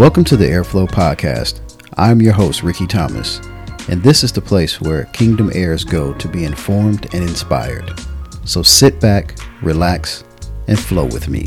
Welcome to the Airflow Podcast. I'm your host, Ricky Thomas, and this is the place where Kingdom heirs go to be informed and inspired. So sit back, relax, and flow with me.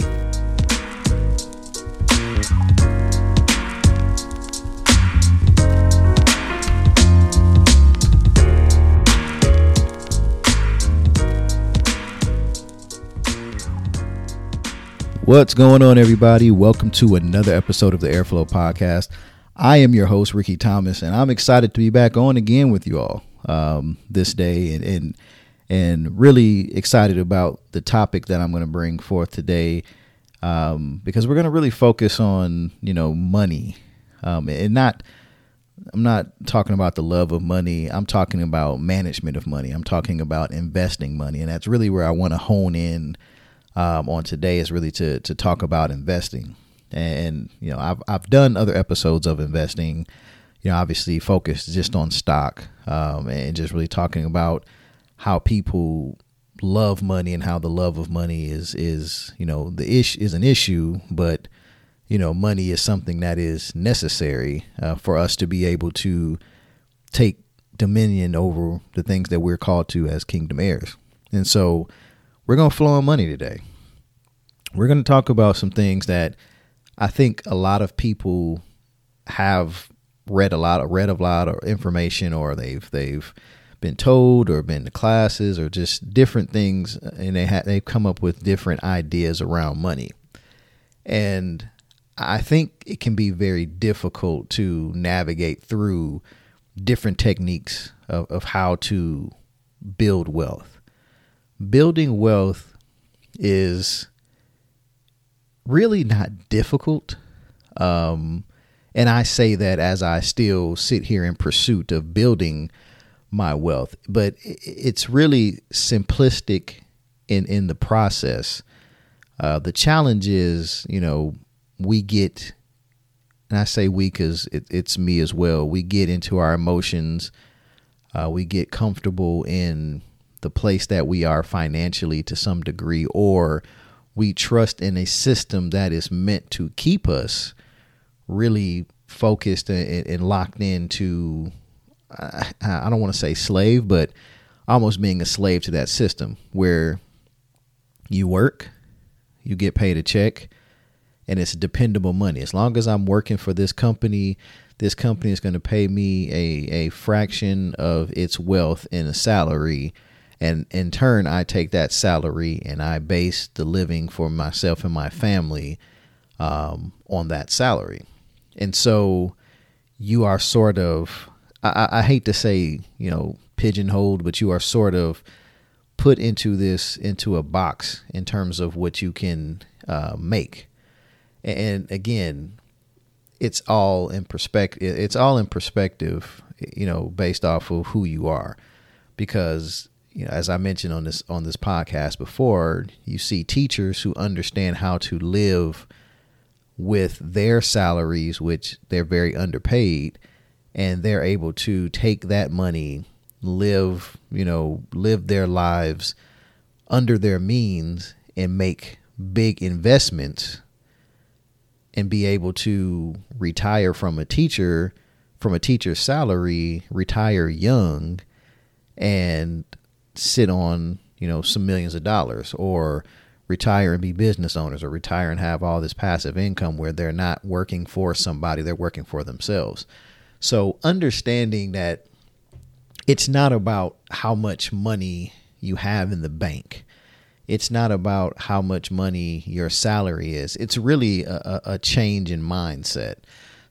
What's going on, everybody? Welcome to another episode of the Airflow Podcast. I am your host, Ricky Thomas, and I'm excited to be back on again with you all um, this day, and, and and really excited about the topic that I'm going to bring forth today, um, because we're going to really focus on you know money, um, and not. I'm not talking about the love of money. I'm talking about management of money. I'm talking about investing money, and that's really where I want to hone in um, on today is really to to talk about investing. And you know, I've I've done other episodes of investing. You know, obviously focused just on stock um, and just really talking about how people love money and how the love of money is is you know the ish is an issue, but you know money is something that is necessary uh, for us to be able to take dominion over the things that we're called to as kingdom heirs. And so we're going to flow on money today. We're going to talk about some things that I think a lot of people have read a lot of read a lot of information or they've they've been told or been to classes or just different things uh, and they have they've come up with different ideas around money. And I think it can be very difficult to navigate through different techniques of, of how to build wealth building wealth is really not difficult. Um, and I say that as I still sit here in pursuit of building my wealth, but it's really simplistic in in the process. Uh, the challenge is, you know, we get, and I say we because it, it's me as well. We get into our emotions. Uh, we get comfortable in the place that we are financially to some degree, or we trust in a system that is meant to keep us really focused and, and locked into, I, I don't want to say slave, but almost being a slave to that system where you work, you get paid a check, and it's dependable money. As long as I'm working for this company, this company is going to pay me a, a fraction of its wealth in a salary and in turn i take that salary and i base the living for myself and my family um, on that salary. And so you are sort of I, I hate to say you know pigeonholed but you are sort of put into this into a box in terms of what you can uh, make. And again it's all in perspective it's all in perspective you know based off of who you are. Because you know, as I mentioned on this on this podcast before, you see teachers who understand how to live with their salaries, which they're very underpaid, and they're able to take that money, live, you know, live their lives under their means and make big investments and be able to retire from a teacher from a teacher's salary, retire young and sit on you know some millions of dollars or retire and be business owners or retire and have all this passive income where they're not working for somebody they're working for themselves. So understanding that it's not about how much money you have in the bank. It's not about how much money your salary is. It's really a, a change in mindset.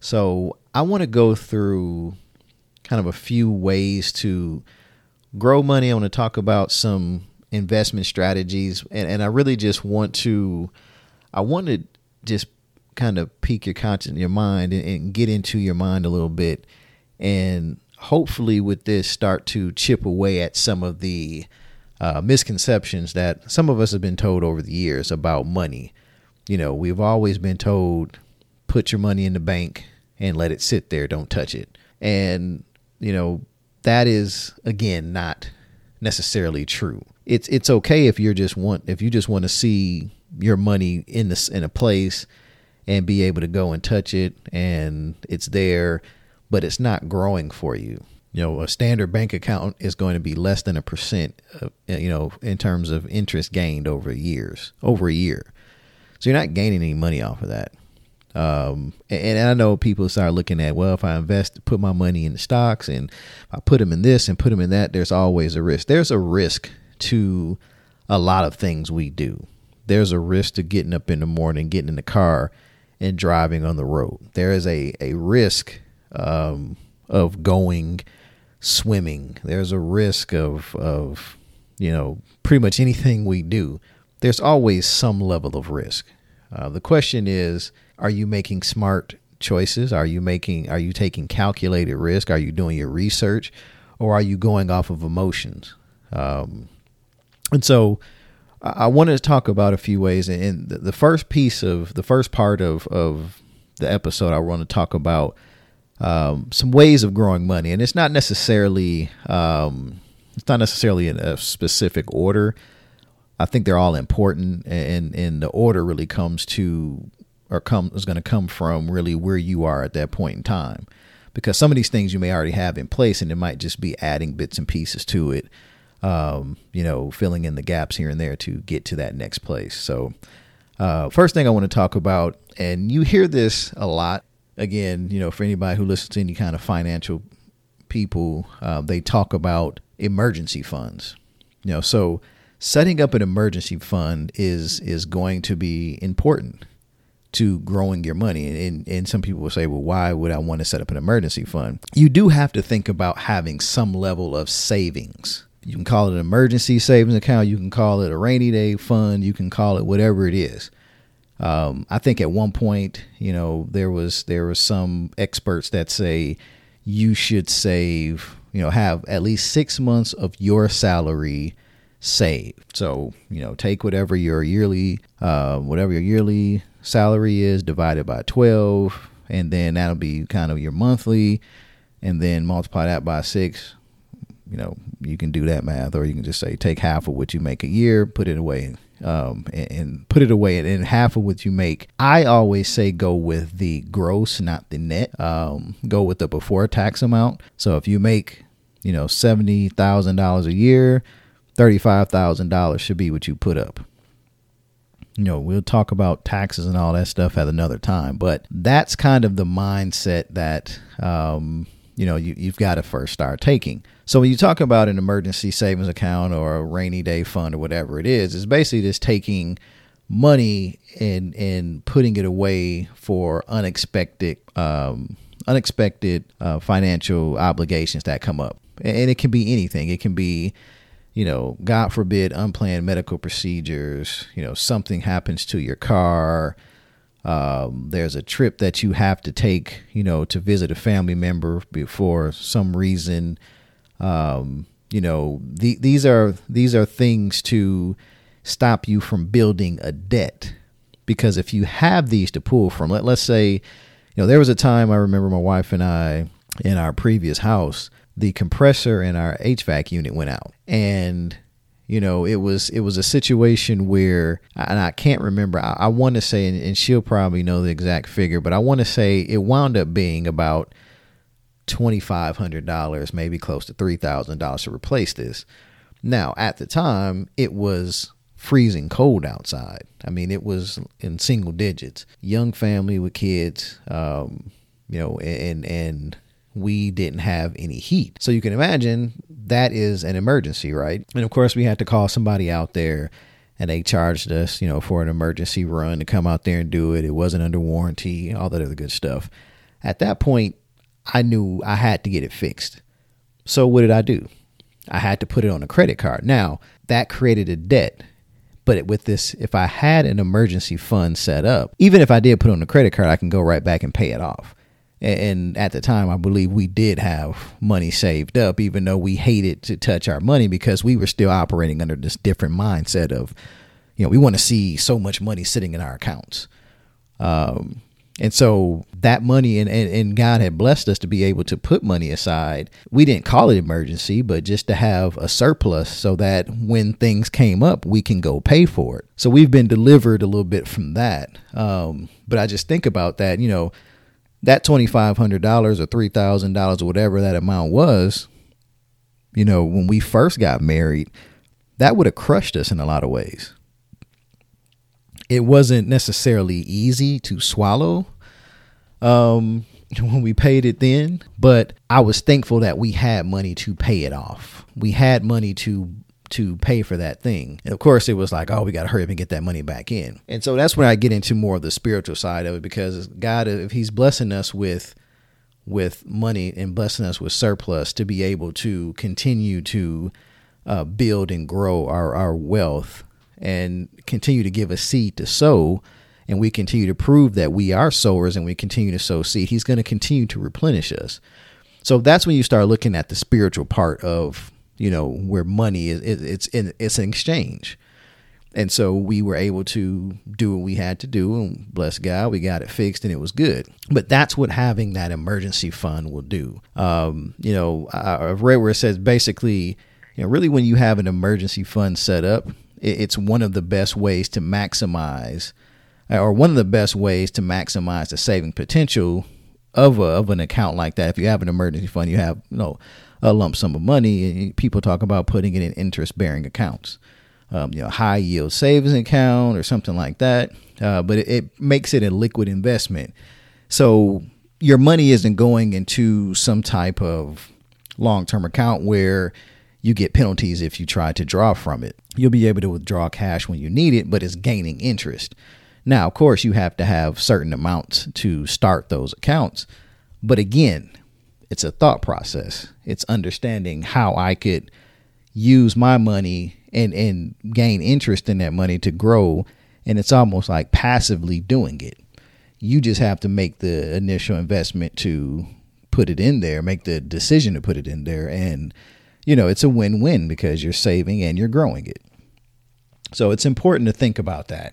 So i want to go through kind of a few ways to grow money. I want to talk about some investment strategies, and, and I really just want to, I want to just kind of pique your conscience, your mind, and, and get into your mind a little bit, and hopefully with this start to chip away at some of the uh, misconceptions that some of us have been told over the years about money. You know, we've always been told put your money in the bank and let it sit there, don't touch it. And you know, that is again not necessarily true. It's it's okay if you're just want if you just want to see your money in this in a place and be able to go and touch it and it's there, but it's not growing for you. You know, a standard bank account is going to be less than a percent, of, you know, in terms of interest gained over years, over a year. So you're not gaining any money off of that. Um, and, and, I know people start looking at, well, if I invest, put my money in stocks and I put them in this and put them in that, there's always a risk. There's a risk to a lot of things we do. There's a risk to getting up in the morning, getting in the car and driving on the road. There is a, a risk um, of going swimming. There's a risk of, of, you know, pretty much anything we do. There's always some level of risk. Uh, the question is, are you making smart choices? Are you making are you taking calculated risk? Are you doing your research, or are you going off of emotions? Um, and so, I wanted to talk about a few ways. And the first piece of the first part of of the episode, I want to talk about um, some ways of growing money, and it's not necessarily um, it's not necessarily in a specific order. I think they're all important, and and the order really comes to or come is going to come from really where you are at that point in time, because some of these things you may already have in place, and it might just be adding bits and pieces to it. Um, you know, filling in the gaps here and there to get to that next place. So, uh, first thing I want to talk about, and you hear this a lot. Again, you know, for anybody who listens to any kind of financial people, uh, they talk about emergency funds. You know, so setting up an emergency fund is is going to be important to growing your money. And, and some people will say, well, why would I want to set up an emergency fund? You do have to think about having some level of savings. You can call it an emergency savings account. You can call it a rainy day fund. You can call it whatever it is. Um, I think at one point, you know, there was there was some experts that say you should save, you know, have at least six months of your salary saved. So, you know, take whatever your yearly, uh, whatever your yearly salary is, divided by 12, and then that'll be kind of your monthly, and then multiply that by six. You know, you can do that math, or you can just say take half of what you make a year, put it away, um, and, and, put it away, and, and half of what you make. I always say go with the gross, not the net. Um, go with the before tax amount. So if you make, you know, seventy thousand dollars a year, $35,000 should be what you put up. You know, we'll talk about taxes and all that stuff at another time, but that's kind of the mindset that, um, you know, you, you've got to first start taking. So when you talk about an emergency savings account or a rainy day fund or whatever it is, it's basically just taking money and and putting it away for unexpected um, unexpected uh, financial obligations that come up, and it can be anything. It can be you know, God forbid, unplanned medical procedures, you know, something happens to your car, um, there's a trip that you have to take, you know, to visit a family member for some reason. Um, you know, the, these are these are things to stop you from building a debt. Because if you have these to pull from, let, let's say, you know, there was a time I remember my wife and I in our previous house, the compressor in our HVAC unit went out. And you know it was it was a situation where and i can't remember i, I want to say and, and, she'll probably know the exact figure but i want to say it wound up being about $2500 maybe close to $3000 to replace this. Now at the time it was freezing cold outside. I mean it was in single digits. Young family with kids um, you know and and we didn't have any heat. So you can imagine that is an emergency, right? And of course, we had to call somebody out there and they charged us, you know, for an emergency run to come out there and do it. It wasn't under warranty, all that other good stuff. At that point, I knew I had to get it fixed. So what did I do? I had to put it on a credit card. Now, that created a debt. But with this, if I had an emergency fund set up, even if I did put on a credit card, I can go right back and pay it off. And at the time, I believe we did have money saved up, even though we hated to touch our money because we were still operating under this different mindset of, you know, we want to see so much money sitting in our accounts. Um, And so that money and, and, and, God had blessed us to be able to put money aside. We didn't call it emergency, but just to have a surplus so that when things came up, we can go pay for it. So we've been delivered a little bit from that. Um, but I just think about that, you know, that $2,500 or $3,000 or whatever that amount was, you know, when we first got married, that would have crushed us in a lot of ways it wasn't necessarily easy to swallow um, when we paid it then, but I was thankful that we had money to pay it off. We had money to to pay for that thing. And of course, it was like, oh, we got to hurry up and get that money back in. And so that's when I get into more of the spiritual side of it because God, if He's blessing us with with money and blessing us with surplus to be able to continue to uh, build and grow our, our wealth and continue to give a seed to sow and we continue to prove that we are sowers and we continue to sow seed, he's going to continue to replenish us. So that's when you start looking at the spiritual part of, you know, where money is, it's in, it's an exchange. And so we were able to do what we had to do and bless God, we got it fixed and it was good. But that's what having that emergency fund will do. Um, you know, I've read where it says basically, you know, really when you have an emergency fund set up, it's one of the best ways to maximize or one of the best ways to maximize the saving potential of a, of an account like that. If you have an emergency fund, you have you know a lump sum of money. People talk about putting it in interest bearing accounts, um, you know, high yield savings account or something like that. Uh, but it, it makes it a liquid investment, so your money isn't going into some type of long term account where you get penalties if you try to draw from it. You'll be able to withdraw cash when you need it, but it's gaining interest. Now, of course, you have to have certain amounts to start those accounts. But again, it's a thought process. It's understanding how I could use my money and, and gain interest in that money to grow. And it's almost like passively doing it. You just have to make the initial investment to put it in there, make the decision to put it in there, and you know, it's a win win because you're saving and you're growing it. So it's important to think about that.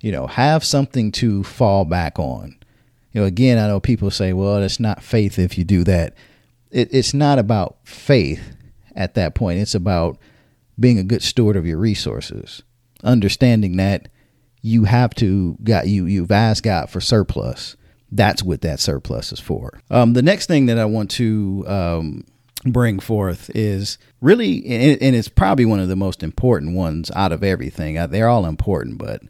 You know, have something to fall back on. You know, again, I know people say, well, it's not faith if you do that. It, it's not about faith at that point. It's about being a good steward of your resources, understanding that you have to got you you've asked God for surplus. That's what that surplus is for. Um, the next thing that I want to um, bring forth is really, and it's probably one of the most important ones out of everything. Uh, they're all important, but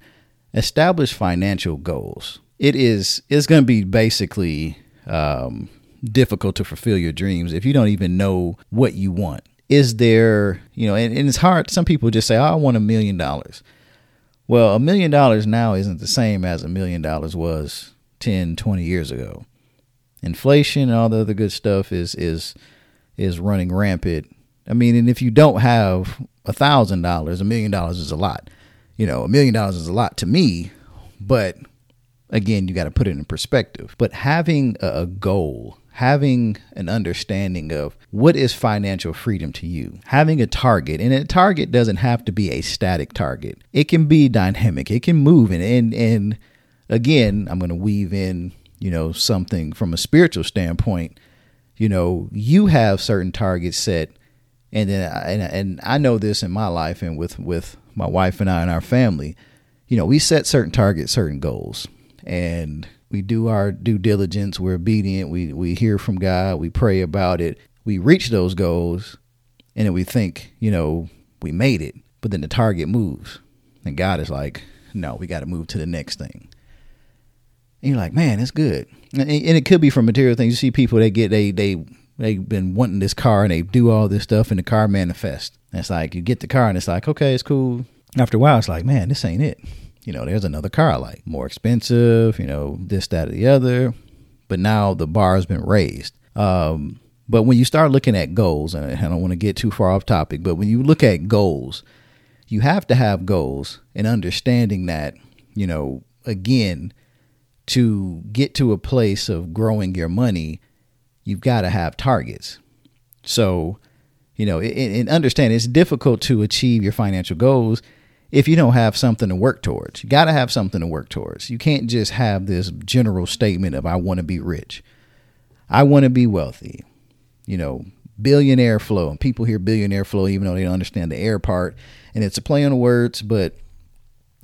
establish financial goals. It is it's going to be basically um, difficult to fulfill your dreams if you don't even know what you want. Is there, you know, and, and it's hard. Some people just say, oh, I want a million dollars. Well, a million dollars now isn't the same as a million dollars was 10, 20 years ago. Inflation and all the other good stuff is is is running rampant. I mean, and if you don't have a thousand dollars, a million dollars is a lot. You know, a million dollars is a lot to me, but again, you got to put it in perspective. But having a goal, having an understanding of what is financial freedom to you, having a target, and a target doesn't have to be a static target. It can be dynamic. It can move, and and, and again, I'm going to weave in, you know, something from a spiritual standpoint you know, you have certain targets set, and then and and I know this in my life and with with my wife and I and our family, you know, we set certain targets, certain goals, and we do our due diligence. We're obedient. We we hear from God. We pray about it. We reach those goals, and then we think, you know, we made it. But then the target moves, and God is like, no, we got to move to the next thing. And you're like, man, it's good and it could be from material things. You see people they get they they they've been wanting this car and they do all this stuff and the car manifests. And it's like you get the car and it's like okay, it's cool. After a while, it's like man, this ain't it. You know, there's another car I like, more expensive. You know, this, that, or the other. But now the bar has been raised. Um, but when you start looking at goals, and I don't want to get too far off topic, but when you look at goals, you have to have goals and understanding that, you know, again, to get to a place of growing your money, you've got to have targets. So, you know, and understand it's difficult to achieve your financial goals if you don't have something to work towards. You got to have something to work towards. You can't just have this general statement of I want to be rich. I want to be wealthy. You know, billionaire flow. People hear billionaire flow even though they don't understand the air part. And it's a play on words, but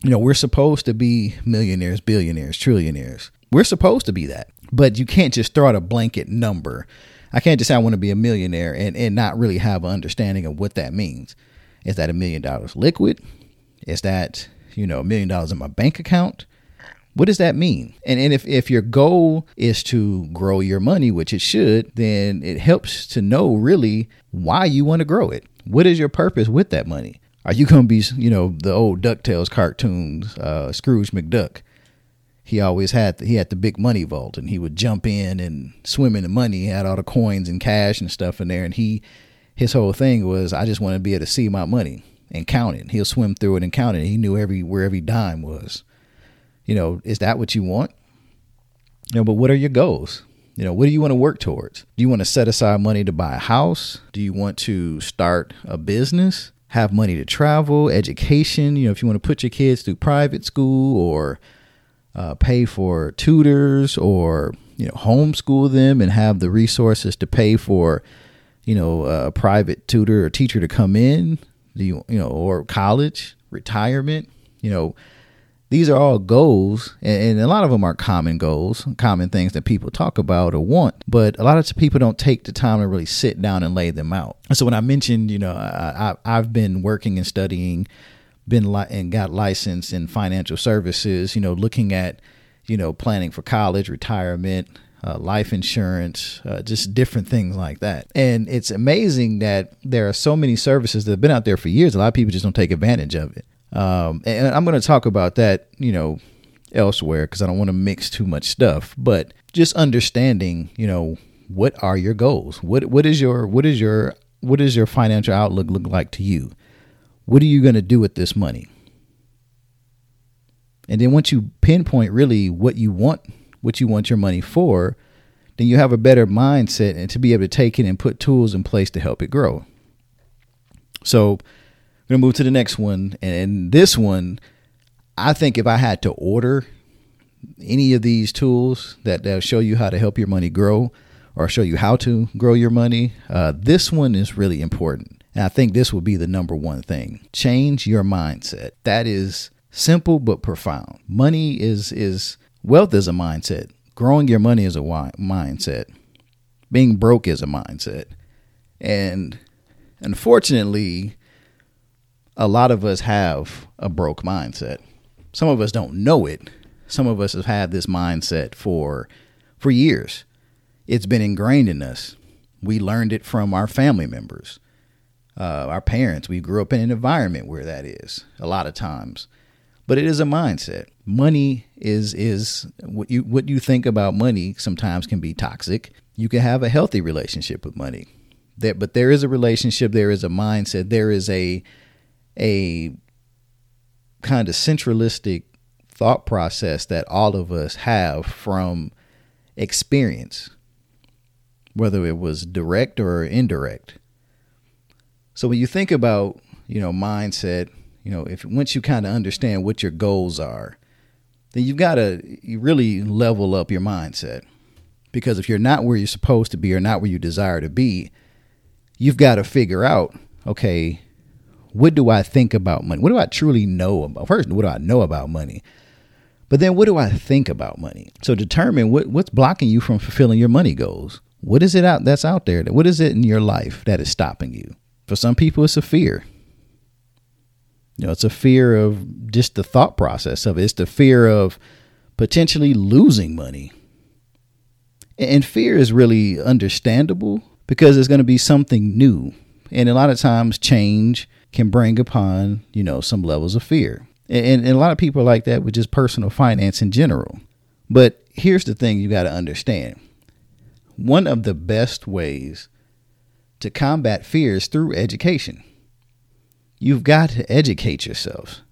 you know, we're supposed to be millionaires, billionaires, trillionaires. We're supposed to be that. But you can't just throw out a blanket number. I can't just say I want to be a millionaire and, and not really have an understanding of what that means. Is that a million dollars liquid? Is that, you know, a million dollars in my bank account? What does that mean? And, and if, if your goal is to grow your money, which it should, then it helps to know really why you want to grow it. What is your purpose with that money? Are you going to be, you know, the old DuckTales cartoons, uh, Scrooge McDuck? He always had, the, he had the big money vault and he would jump in and swim in the money. He had all the coins and cash and stuff in there. And he, his whole thing was, I just want to be able to see my money and count it. He'll swim through it and count it. He knew every where every dime was. You know, is that what you want? You know, but what are your goals? You know, what do you want to work towards? Do you want to set aside money to buy a house? Do you want to start a business? Have money to travel, education? You know, if you want to put your kids through private school or uh, pay for tutors or you know homeschool them and have the resources to pay for you know a private tutor or teacher to come in do you you know or college retirement you know these are all goals and, and, a lot of them are common goals common things that people talk about or want but a lot of people don't take the time to really sit down and lay them out. So when i mentioned you know I, I, i've been working and studying been li- and got licensed in financial services you know looking at you know planning for college retirement uh, life insurance, uh, just different things like that. And it's amazing that there are so many services that have been out there for years. A lot of people just don't take advantage of it. Um, and I'm going to talk about that, you know, elsewhere because I don't want to mix too much stuff. But just understanding, you know, what are your goals? What what is your what is your what does your financial outlook look like to you? What are you going to do with this money? And then once you pinpoint really what you want what you want your money for, then you have a better mindset and to be able to take it and put tools in place to help it grow. So I'm gonna move to the next one, and this one, I think if I had to order any of these tools that that show you how to help your money grow or show you how to grow your money, uh, this one is really important. And I think this will be the number one thing. Change your mindset. That is simple but profound. Money is is Wealth is a mindset. Growing your money is a mindset. Being broke is a mindset. And unfortunately, a lot of us have a broke mindset. Some of us don't know it. Some of us have had this mindset for for years. It's been ingrained in us. We learned it from our family members, uh, our parents. We grew up in an environment where that is a lot of times but it is a mindset. Money is is what you what you think about money sometimes can be toxic. You can have a healthy relationship with money. There, but there is a relationship, there is a mindset, there is a a kind of centralistic thought process that all of us have from experience, whether it was direct or indirect. So when you think about, you know, mindset, you know, if once you kind of understand what your goals are, then you've got to really level up your mindset. Because if you're not where you're supposed to be or not where you desire to be, you've got to figure out, okay, what do I think about money? What do I truly know about? First, what do I know about money? But then what do I think about money? So determine what, what's blocking you from fulfilling your money goals. What is it out that's out there? What is it in your life that is stopping you? For some people, it's a fear. You know, it's a fear of just the thought process of it. It's the fear of potentially losing money. And fear is really understandable because it's going to be something new. And a lot of times change can bring upon, you know, some levels of fear. And, and a lot of people like that with just personal finance in general. But here's the thing you got to understand. One of the best ways to combat fear is through education. You've got to educate yourselves.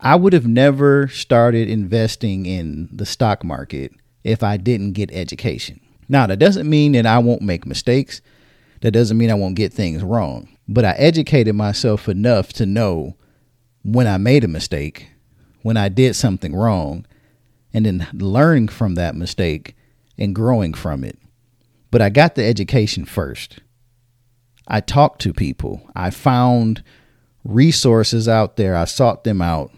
I would have never started investing in the stock market if I didn't get education. Now, that doesn't mean that I won't make mistakes. That doesn't mean I won't get things wrong. But I educated myself enough to know when I made a mistake, when I did something wrong, and then learning from that mistake and growing from it. But I got the education first. I talked to people. I found resources out there. I sought them out.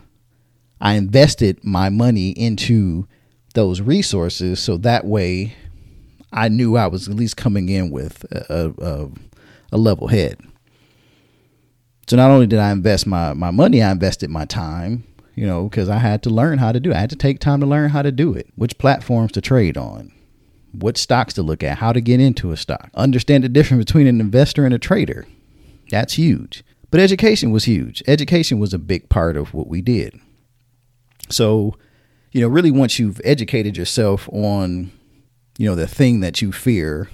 I invested my money into those resources so that way I knew I was at least coming in with a, a, a level head. So not only did I invest my, my money, I invested my time, you know, because I had to learn how to do it. I had to take time to learn how to do it, which platforms to trade on, what stocks to look at, how to get into a stock, understand the difference between an investor and a trader. That's huge. But education was huge. Education was a big part of what we did. So, you know, really once you've educated yourself on, you know, the thing that you fear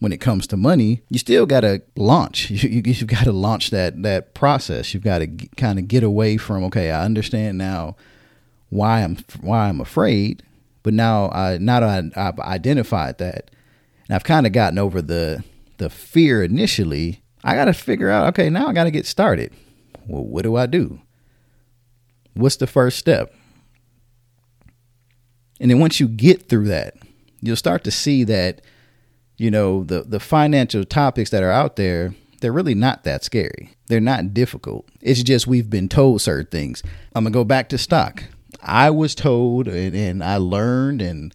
when it comes to money, you still got to launch. You, you, have got to launch that that process. You've got to kind of get away from okay, I understand now why I'm why I'm afraid, but now I now that I, I've identified that, and I've kind of gotten over the the fear initially. I got to figure out okay, now I got to get started. Well, what do I do? What's the first step? And then once you get through that, you'll start to see that you know the the financial topics that are out there they're really not that scary they're not difficult it's just we've been told certain things i'm gonna go back to stock i was told and, and i learned and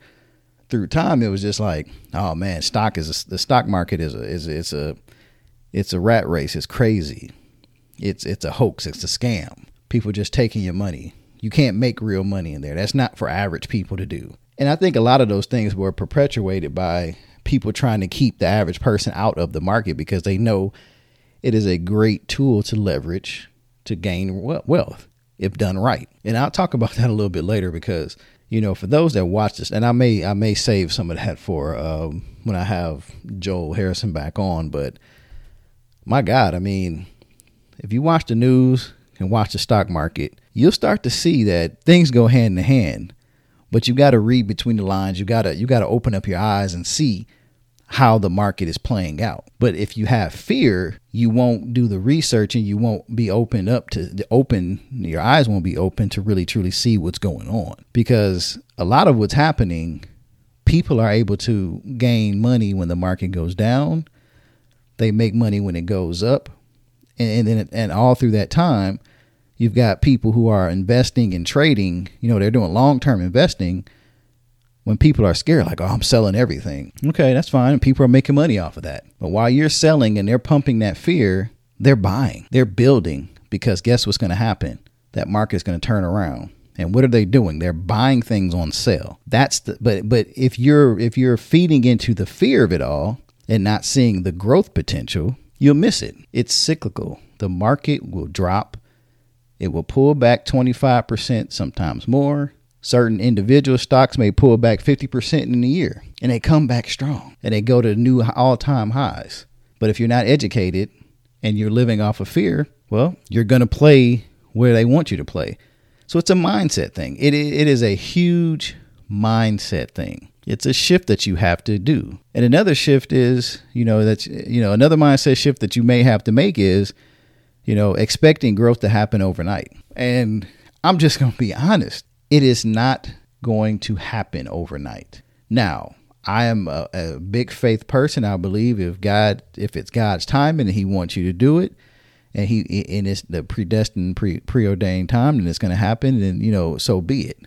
through time it was just like oh man stock is a, the stock market is a is it's a it's a rat race. It's crazy. It's it's a hoax. It's a scam. People just taking your money. You can't make real money in there. That's not for average people to do. And i think a lot of those things were perpetuated by people trying to keep the average person out of the market because they know it is a great tool to leverage to gain wealth if done right. And I'll talk about that a little bit later because you know for those that watch this, and I may I may save some of that for um, when I have Joel Harrison back on. But my God, I mean, if you watch the news and watch the stock market, you'll start to see that things go hand in hand. But you got to read between the lines. You gotta you gotta open up your eyes and see how the market is playing out. But if you have fear, you won't do the research and you won't be opened up to the open your eyes won't be open to really truly see what's going on. Because a lot of what's happening, people are able to gain money when the market goes down. They make money when it goes up. And, then and all through that time, you've got people who are investing and trading, you know, they're doing long-term investing when people are scared, like, oh, I'm selling everything. Okay, that's fine. People are making money off of that. But while you're selling and they're pumping that fear, they're buying, they're building because guess what's going to happen? That market's going to turn around. And what are they doing? They're buying things on sale. That's the but but if you're if you're feeding into the fear of it all and not seeing the growth potential, you'll miss it. It's cyclical. The market will drop. It will pull back 25%, sometimes more. Certain individual stocks may pull back 50% in a year and they come back strong and they go to new all time highs. But if you're not educated and you're living off of fear, well, you're going to play where they want you to play. So it's a mindset thing. It, it is a huge mindset thing. It's a shift that you have to do. And another shift is, you know, that's, you know, another mindset shift that you may have to make is, you know, expecting growth to happen overnight. And I'm just going to be honest it is not going to happen overnight. Now, I am a, a, big faith person. I believe if God, if it's God's time and He wants you to do it, and He and it's the predestined, pre preordained time, and it's going to happen, then you know, so be it.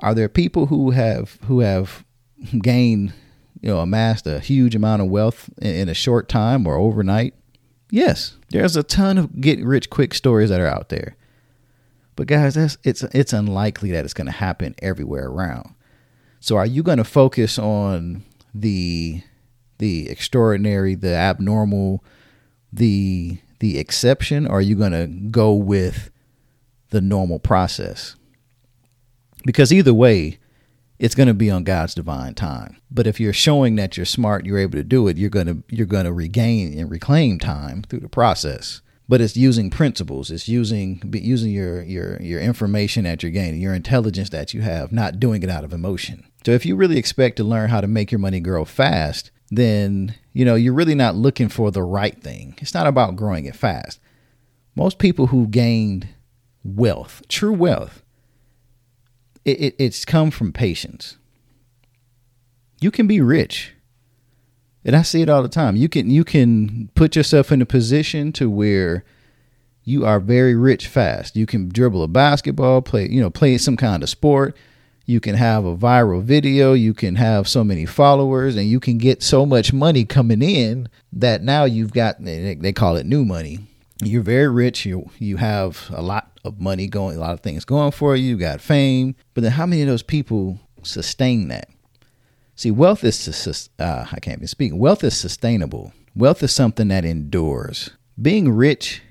Are there people who have who have gained, you know, amassed a huge amount of wealth in, in a short time or overnight? Yes, there's a ton of get rich quick stories that are out there. But guys, that's it's it's unlikely that it's going to happen everywhere around. So are you going to focus on the the extraordinary, the abnormal, the the exception or are you going to go with the normal process? Because either way, it's going to be on God's divine time. But if you're showing that you're smart, you're able to do it, you're going to you're going to regain and reclaim time through the process but it's using principles it's using using your your your information that you're gaining your intelligence that you have not doing it out of emotion so if you really expect to learn how to make your money grow fast then you know you're really not looking for the right thing it's not about growing it fast Most people who gained wealth, true wealth, it, it, it's come from patience. You can be rich. And I see it all the time. You can you can put yourself in a position to where you are very rich fast. You can dribble a basketball, play, you know, play some kind of sport. You can have a viral video, you can have so many followers and you can get so much money coming in that now you've got they call it new money. You're very rich, you you have a lot of money going, a lot of things going for you, you got fame. But then how many of those people sustain that? See, wealth is uh, I can't even speak. Wealth is sustainable. Wealth is something that endures. Being rich,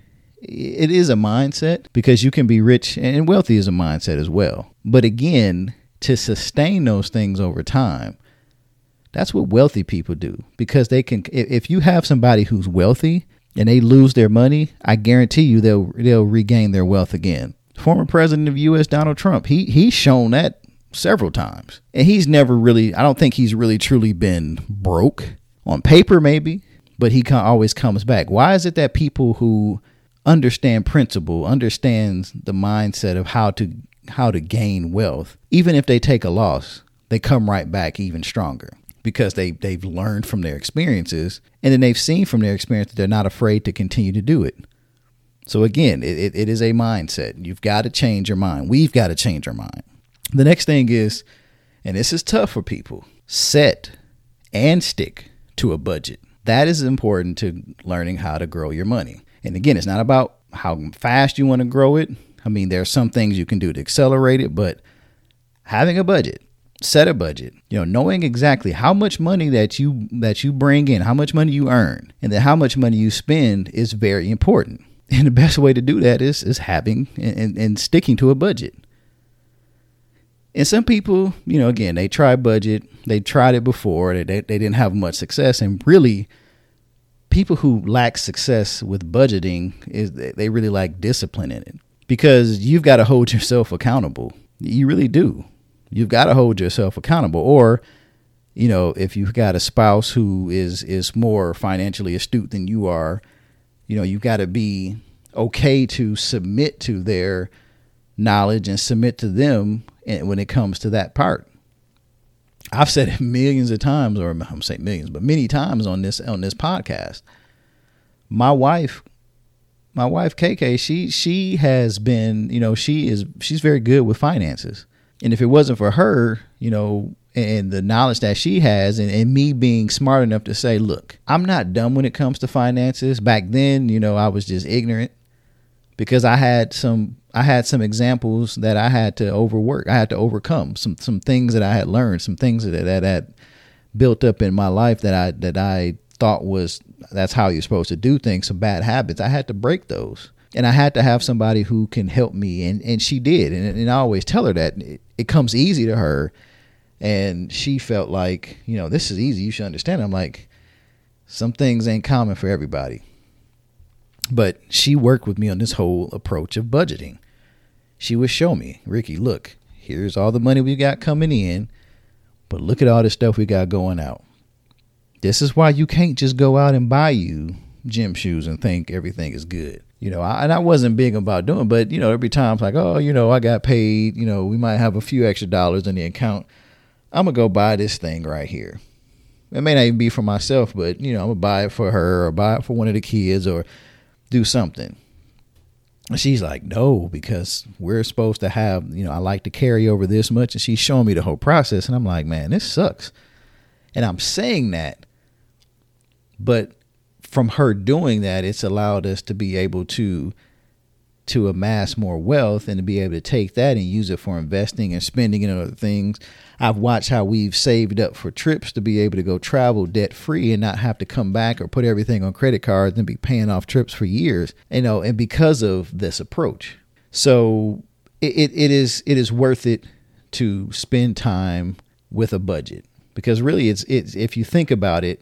it is a mindset because you can be rich and wealthy is a mindset as well. But again, to sustain those things over time, that's what wealthy people do because they can. If you have somebody who's wealthy and they lose their money, I guarantee you they'll they'll regain their wealth again. Former president of U.S. Donald Trump, he he's shown that several times. And he's never really, I don't think he's really truly been broke on paper, maybe, but he always comes back. Why is it that people who understand principle, understands the mindset of how to how to gain wealth, even if they take a loss, they come right back even stronger because they they've learned from their experiences and then they've seen from their experience that they're not afraid to continue to do it. So again, it, it is a mindset. You've got to change your mind. We've got to change our mind. The next thing is, and this is tough for people, set and stick to a budget. That is important to learning how to grow your money. And again, it's not about how fast you want to grow it. I mean, there are some things you can do to accelerate it, but having a budget, set a budget, you know, knowing exactly how much money that you that you bring in, how much money you earn, and then how much money you spend is very important. And the best way to do that is is having and, and, sticking to a budget. And some people, you know, again, they try budget. They tried it before. They, they, didn't have much success. And really, people who lack success with budgeting is they really lack discipline in it because you've got to hold yourself accountable. You really do. You've got to hold yourself accountable. Or, you know, if you've got a spouse who is is more financially astute than you are, you know, you've got to be okay to submit to their knowledge and submit to them when it comes to that part. I've said it millions of times, or I'm saying millions, but many times on this on this podcast. My wife, my wife KK, she she has been, you know, she is she's very good with finances. And if it wasn't for her, you know, and the knowledge that she has and, and me being smart enough to say, look, I'm not dumb when it comes to finances. Back then, you know, I was just ignorant because I had some I had some examples that I had to overwork. I had to overcome some some things that I had learned, some things that that had built up in my life that I that I thought was that's how you're supposed to do things. Some bad habits. I had to break those, and I had to have somebody who can help me, and and she did. And, and I always tell her that it, it comes easy to her, and she felt like you know this is easy. You should understand. I'm like, some things ain't common for everybody. But she worked with me on this whole approach of budgeting she would show me, Ricky, look, here's all the money we got coming in, but look at all the stuff we got going out. This is why you can't just go out and buy you gym shoes and think everything is good. You know, I, and I wasn't big about doing, but you know, every time it's like, oh, you know, I got paid. You know, we might have a few extra dollars in the account. I'm gonna go buy this thing right here. It may not even be for myself, but you know, I'm gonna buy it for her or buy it for one of the kids or do something And she's like, no, because we're supposed to have, you know, I like to carry over this much. And she's showing me the whole process. And I'm like, man, this sucks. And I'm saying that, but from her doing that, it's allowed us to be able to to amass more wealth and to be able to take that and use it for investing and spending in other things. I've watched how we've saved up for trips to be able to go travel debt free and not have to come back or put everything on credit cards and be paying off trips for years. You know, and because of this approach. So it, it, it is it is worth it to spend time with a budget because really it's it's if you think about it,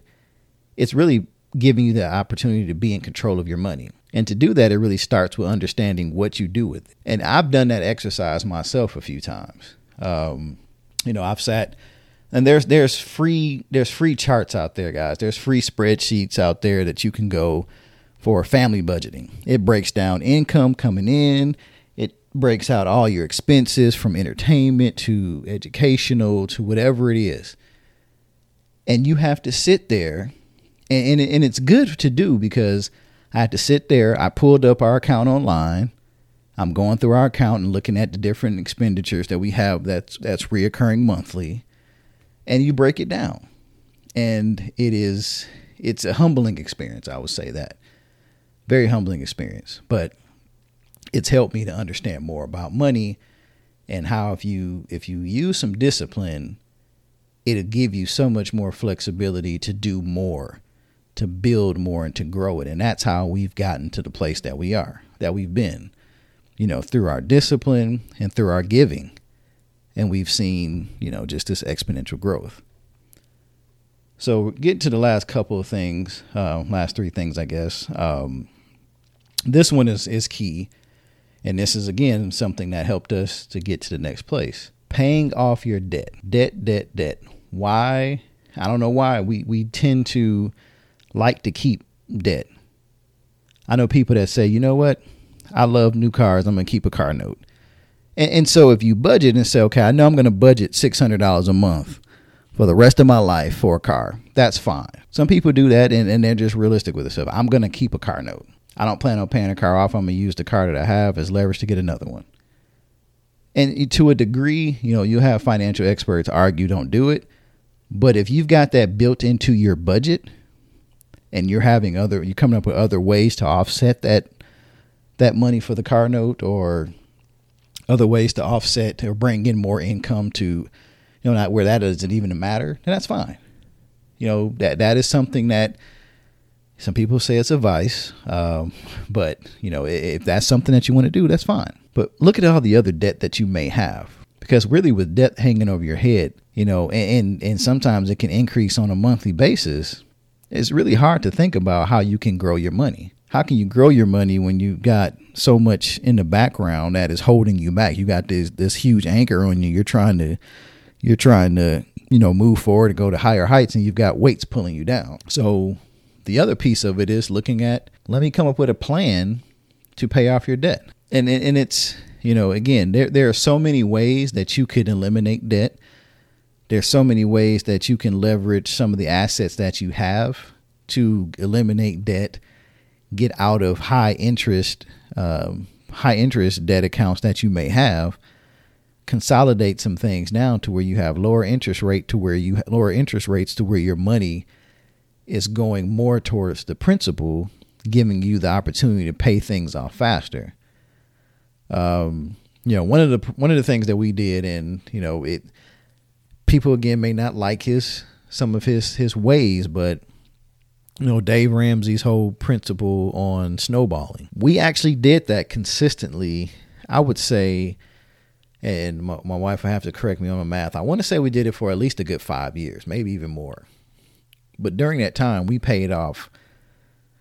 it's really giving you the opportunity to be in control of your money. And to do that, it really starts with understanding what you do with it. And I've done that exercise myself a few times. Um, you know, I've sat and there's there's free there's free charts out there, guys. There's free spreadsheets out there that you can go for family budgeting. It breaks down income coming in, it breaks out all your expenses from entertainment to educational to whatever it is. And you have to sit there, and, and, and it's good to do because I had to sit there. I pulled up our account online. I'm going through our account and looking at the different expenditures that we have that's that's reoccurring monthly, and you break it down, and it is it's a humbling experience. I would say that very humbling experience, but it's helped me to understand more about money and how if you if you use some discipline, it'll give you so much more flexibility to do more, to build more and to grow it. And that's how we've gotten to the place that we are, that we've been, you know, through our discipline and through our giving. And we've seen, you know, just this exponential growth. So, get to the last couple of things, uh, last three things, I guess. Um, this one is is key, and this is again something that helped us to get to the next place. Paying off your debt, debt, debt, debt. Why? I don't know why we we tend to like to keep debt. I know people that say, you know what, I love new cars. I'm gonna keep a car note. And, and so if you budget and say, okay, I know I'm gonna budget six hundred dollars a month for the rest of my life for a car, that's fine. Some people do that and, and they're just realistic with themselves. I'm gonna keep a car note. I don't plan on paying a car off. I'm gonna use the car that I have as leverage to get another one. And to a degree, you know, you have financial experts argue don't do it. But if you've got that built into your budget and you're having other you're coming up with other ways to offset that that money for the car note or other ways to offset or bring in more income to you know not where that doesn't even matter, then that's fine. You know, that that is something that some people say it's a vice, um, but you know if that's something that you want to do, that's fine. But look at all the other debt that you may have, because really with debt hanging over your head, you know, and and, and sometimes it can increase on a monthly basis. It's really hard to think about how you can grow your money. How can you grow your money when you've got so much in the background that is holding you back? You got this this huge anchor on you. You're trying to you're trying to you know move forward and go to higher heights, and you've got weights pulling you down. So the other piece of it is looking at let me come up with a plan to pay off your debt. And and it's you know again there there are so many ways that you could eliminate debt. There's so many ways that you can leverage some of the assets that you have to eliminate debt, get out of high interest um, high interest debt accounts that you may have consolidate some things down to where you have lower interest rate to where you lower interest rates to where your money is going more towards the principal, giving you the opportunity to pay things off faster. Um, you know, one of the one of the things that we did, and you know, it people again may not like his some of his his ways, but you know, Dave Ramsey's whole principle on snowballing. We actually did that consistently. I would say, and my, my wife will have to correct me on my math. I want to say we did it for at least a good five years, maybe even more. But during that time, we paid off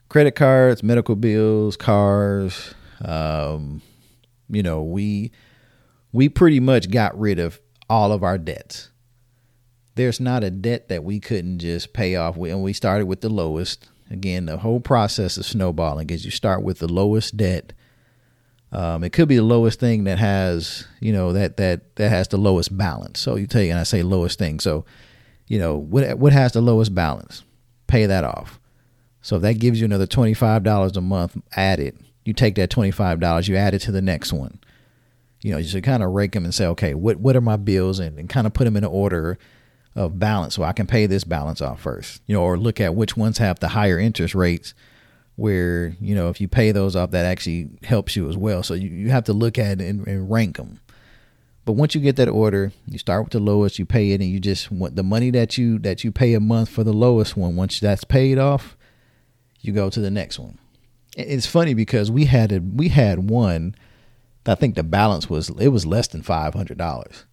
credit cards, medical bills, cars. Um, you know, we we pretty much got rid of all of our debts. There's not a debt that we couldn't just pay off. And we started with the lowest. Again, the whole process of snowballing is you start with the lowest debt. Um, it could be the lowest thing that has, you know, that that that has the lowest balance. So you tell take, and I say lowest thing. So you know, what what has the lowest balance? Pay that off. So if that gives you another twenty five dollars a month added, you take that twenty five dollars, you add it to the next one. You know, you should kind of rake them and say, okay, what what are my bills, and, and kind of put them in order of balance, so I can pay this balance off first. You know, or look at which ones have the higher interest rates, where you know if you pay those off, that actually helps you as well. So you, you have to look at it and, and rank them. But once you get that order, you start with the lowest, you pay it, and you just want the money that you that you pay a month for the lowest one. Once that's paid off, you go to the next one. It's funny because we had a, we had one. I think the balance was it was less than five hundred dollars,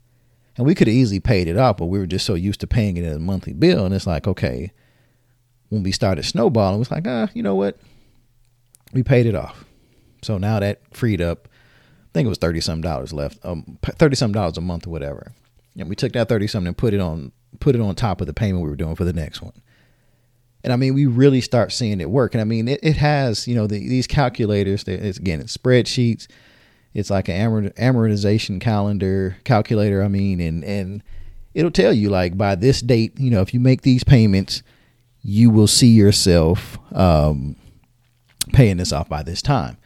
and we could have easily paid it off, but we were just so used to paying it as a monthly bill, and it's like okay. When we started snowballing, it was like ah, you know what? We paid it off, so now that freed up I think it was thirty some dollars left, um, thirty some dollars a month or whatever. And we took that thirty something and put it on put it on top of the payment we were doing for the next one. And I mean, we really start seeing it work. And I mean, it, it has, you know, the, these calculators, it's, again, it's spreadsheets. It's like an amortization calendar calculator. I mean, and, and it'll tell you like by this date, you know, if you make these payments, you will see yourself um, paying this off by this time.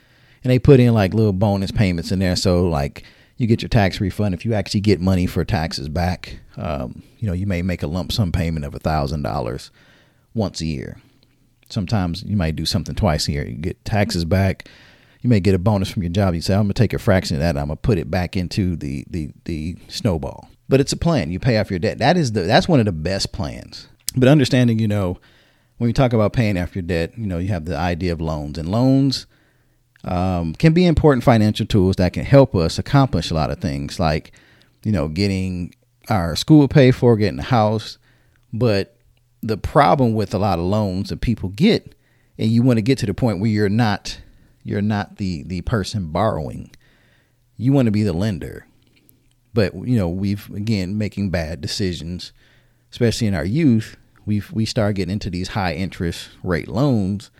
And they put in like little bonus payments in there. So like you get your tax refund if you actually get money for taxes back. Um, you know, you may make a lump sum payment of a thousand dollars once a year. Sometimes you might do something twice a year. You get taxes back. You may get a bonus from your job. You say, I'm gonna take a fraction of that. I'm gonna put it back into the the the snowball. But it's a plan. You pay off your debt. That is the that's one of the best plans. But understanding, you know, when you talk about paying off your debt, you know, you have the idea of loans and loans um, can be important financial tools that can help us accomplish a lot of things, like you know, getting our school paid for, getting a house. But the problem with a lot of loans that people get, and you want to get to the point where you're not you're not the the person borrowing. You want to be the lender. But you know, we've again making bad decisions, especially in our youth. We've we start getting into these high interest rate loans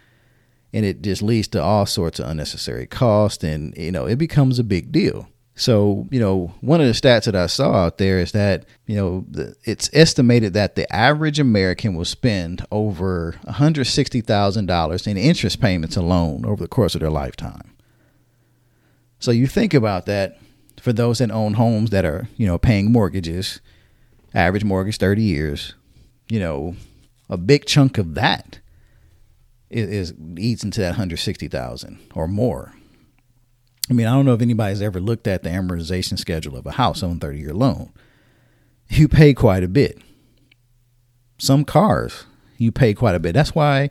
and it just leads to all sorts of unnecessary cost and you know it becomes a big deal so you know one of the stats that i saw out there is that you know it's estimated that the average american will spend over $160000 in interest payments alone over the course of their lifetime so you think about that for those that own homes that are you know paying mortgages average mortgage 30 years you know a big chunk of that is, is eats into that 160,000 or more. I mean, I don't know if anybody's ever looked at the amortization schedule of a house on 30 year loan. You pay quite a bit. Some cars, you pay quite a bit. That's why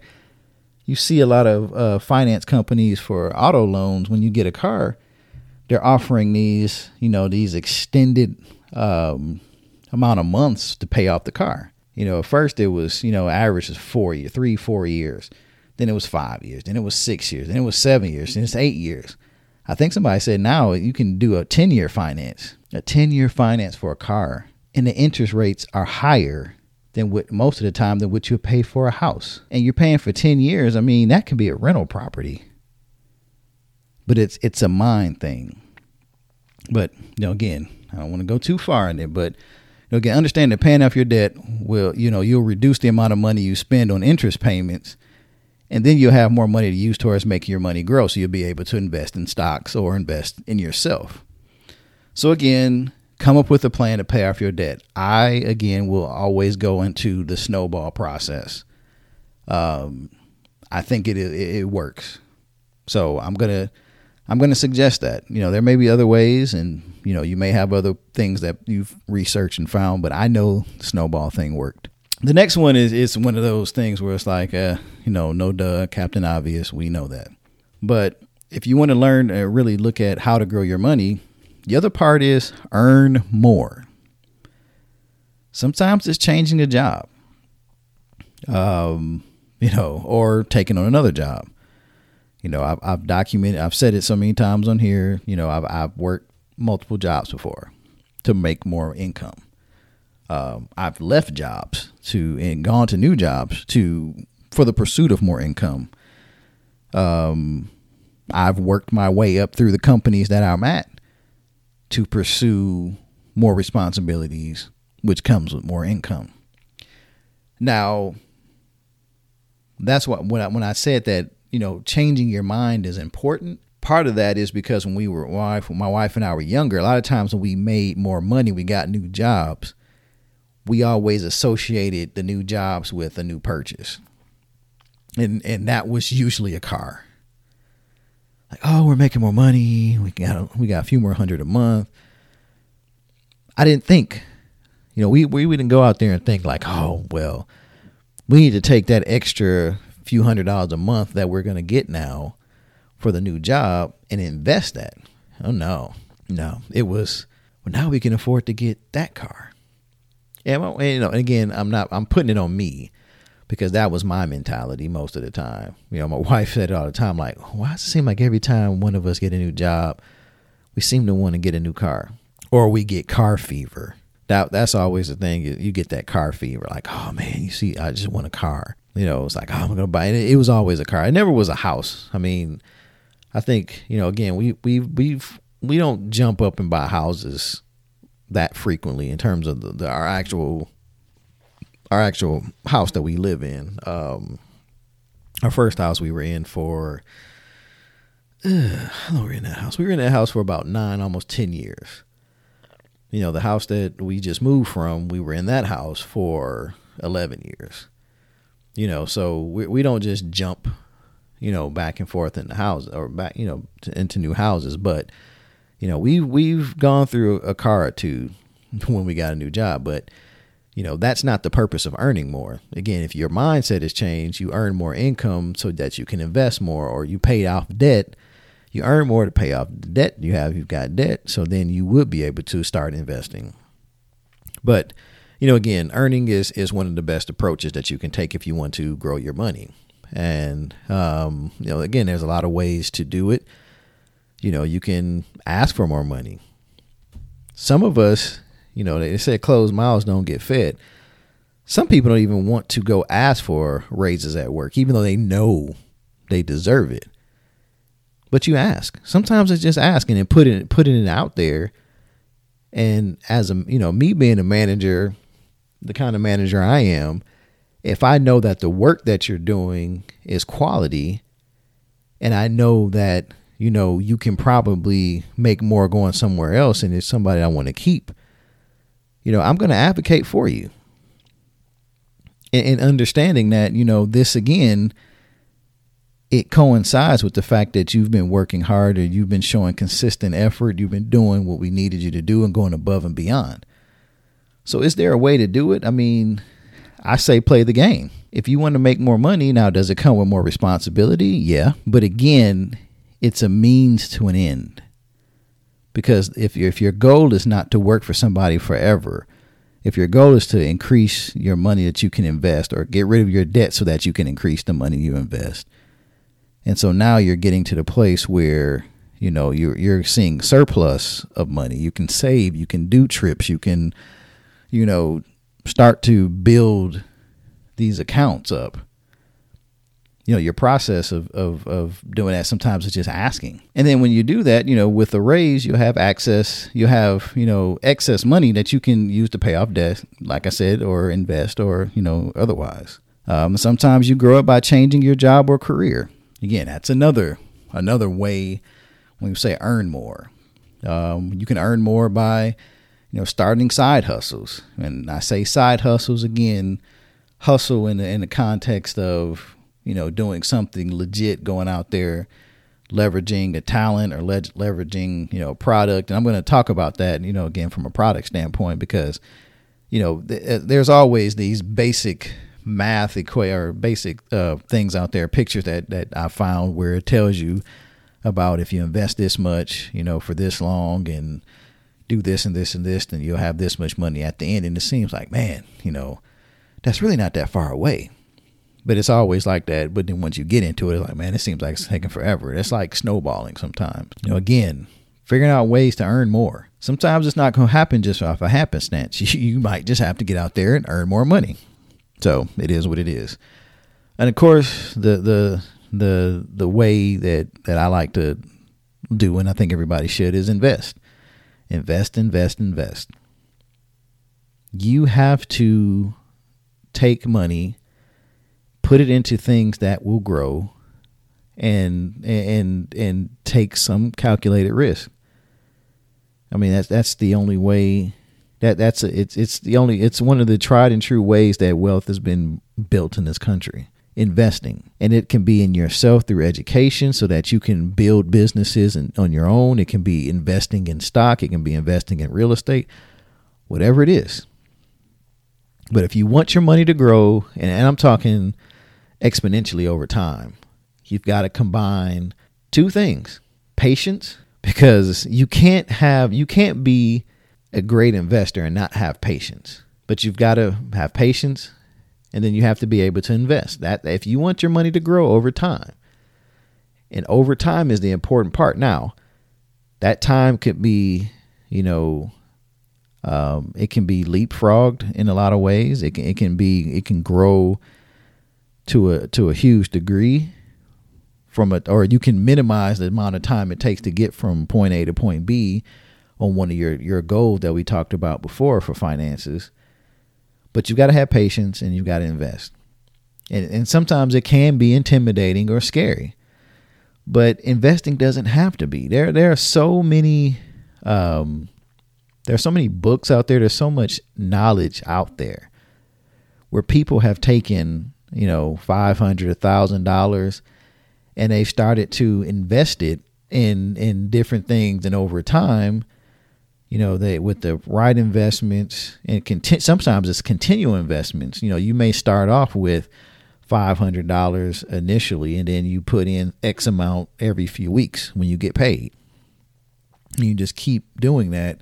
you see a lot of uh, finance companies for auto loans when you get a car, they're offering these, you know, these extended um, amount of months to pay off the car. You know, at first it was, you know, average is four years, three, four years. Then it was five years. Then it was six years. Then it was seven years. Then it's eight years. I think somebody said now you can do a 10 year finance, a 10 year finance for a car, and the interest rates are higher than what most of the time than what you pay for a house. And you're paying for 10 years. I mean, that can be a rental property. But it's it's a mind thing. But you know, again, I don't want to go too far in it, but you know, again, understand that paying off your debt will, you know, you'll reduce the amount of money you spend on interest payments and then you'll have more money to use towards making your money grow. So you'll be able to invest in stocks or invest in yourself. So again, come up with a plan to pay off your debt. I again will always go into the snowball process. Um, I think it, it it works. So I'm gonna I'm gonna suggest that. You know, there may be other ways, and you know, you may have other things that you've researched and found, but I know the snowball thing worked. The next one is is one of those things where it's like, uh, you know, no duh, Captain Obvious. We know that. But if you want to learn and really look at how to grow your money, the other part is earn more. Sometimes it's changing a job, um, you know, or taking on another job. You know, I've, I've documented, I've said it so many times on here. You know, I've I've worked multiple jobs before to make more income um, I've left jobs to and gone to new jobs to for the pursuit of more income. Um, I've worked my way up through the companies that I'm at to pursue more responsibilities, which comes with more income. Now, that's what when I, when I said that you know changing your mind is important. Part of that is because when we were wife, when my wife and I were younger, a lot of times when we made more money, we got new jobs we always associated the new jobs with a new purchase. And and that was usually a car. Like, oh, we're making more money. We got a, we got a few more hundred a month. I didn't think, you know, we we didn't go out there and think like, oh, well, we need to take that extra few hundred dollars a month that we're going to get now for the new job and invest that. Oh no, no, it was. Well, now we can afford to get that car yeah, well, you know, again, I'm not. I'm putting it on me because that was my mentality most of the time. You know, my wife said it all the time, like, "Why does it seem like every time one of us get a new job, we seem to want to get a new car, or we get car fever?" that that's always the thing. You, you get that car fever, like, oh man, you see, I just want a car. You know, it's like, oh, I'm gonna buy it. It was always a car. It never was a house. I mean, I think you know, again, we we we've we don't jump up and buy houses that frequently in terms of the, the, our actual our actual house that we live in. Um, our first house we were in for uh, how long were we in that house? We were in that house for about nine, almost ten years. You know, the house that we just moved from, we were in that house for eleven years. You know, so we we don't just jump, you know, back and forth in the house or back, you know, to, into new houses. But you know, we we've gone through a car or two when we got a new job, but you know that's not the purpose of earning more. Again if your mindset has changed you earn more income so that you can invest more or you pay off debt you earn more to pay off the debt you have you've got debt so then you would be able to start investing. But you know again earning is is one of the best approaches that you can take if you want to grow your money. And um, you know again there's a lot of ways to do it you know you can ask for more money some of us you know they say closed mouths don't get fed some people don't even want to go ask for raises at work even though they know they deserve it but you ask. Sometimes it's just asking and putting it putting it out there. And as a you know, me being a manager, the kind of manager I am, if I know that the work that you're doing is quality, and I know that you know you can probably make more going somewhere else, and it's somebody I want to keep, you know, I'm going to advocate for you. And, and understanding that you know this again it coincides with the fact that you've been working hard or you've been showing consistent effort. You've been doing what we needed you to do and going above and beyond. So, is there a way to do it? I mean, I say play the game. If you want to make more money, now does it come with more responsibility? Yeah. But again, it's a means to an end. Because if, if your goal is not to work for somebody forever, if your goal is to increase your money that you can invest or get rid of your debt so that you can increase the money you invest, and so now you're getting to the place where you know you're you're seeing surplus of money. You can save, you can do trips, you can you know start to build these accounts up. You know, your process of, of, of doing that sometimes is just asking. And then when you do that, you know, with the raise, you'll have access, you have, you know, excess money that you can use to pay off debt, like I said, or invest or, you know, otherwise. Um, sometimes you grow up by changing your job or career. Again, that's another another way when we say earn more. Um, you can earn more by you know starting side hustles, and I say side hustles again, hustle in the, in the context of you know doing something legit, going out there, leveraging a talent or le- leveraging you know a product, and I'm going to talk about that you know again from a product standpoint because you know th- there's always these basic math equate or basic uh, things out there, pictures that that I found where it tells you about if you invest this much, you know, for this long and do this and this and this, then you'll have this much money at the end. And it seems like, man, you know, that's really not that far away. But it's always like that. But then once you get into it, it's like, man, it seems like it's taking forever. It's like snowballing sometimes. You know, again, figuring out ways to earn more. Sometimes it's not going to happen just off a happenstance. You might just have to get out there and earn more money. So it is what it is. And of course, the the the the way that that I like to do, and I think everybody should, is invest, invest, invest, invest. You have to take money, put it into things that will grow, and and and take some calculated risk. I mean that's that's the only way that that's a, it's it's the only it's one of the tried and true ways that wealth has been built in this country investing. And it can be in yourself through education so that you can build businesses and, on your own. It can be investing in stock. It can be investing in real estate. Whatever it is. But if you want your money to grow and, and i'm talking exponentially over time you've got to combine two things patience because you can't have you can't be a great investor and not have patience. But you've got to have patience and then you have to be able to invest. That if you want your money to grow over time. And over time is the important part. Now, that time could be, you know, Um, it can be leapfrogged in a lot of ways. It can it can be it can grow to a to a huge degree from a or you can minimize the amount of time it takes to get from point A to point B on one of your your goals that we talked about before for finances. But you've got to have patience and you've got to invest. And and sometimes it can be intimidating or scary. But investing doesn't have to be. There there are so many um there's so many books out there, there's so much knowledge out there where people have taken, you know, five hundred, a thousand dollars and they've started to invest it in in different things. And over time you know they with the right investments and conti- sometimes it's continual investments. You know you may start off with $500 initially and then you put in x amount every few weeks when you get paid. You just keep doing that.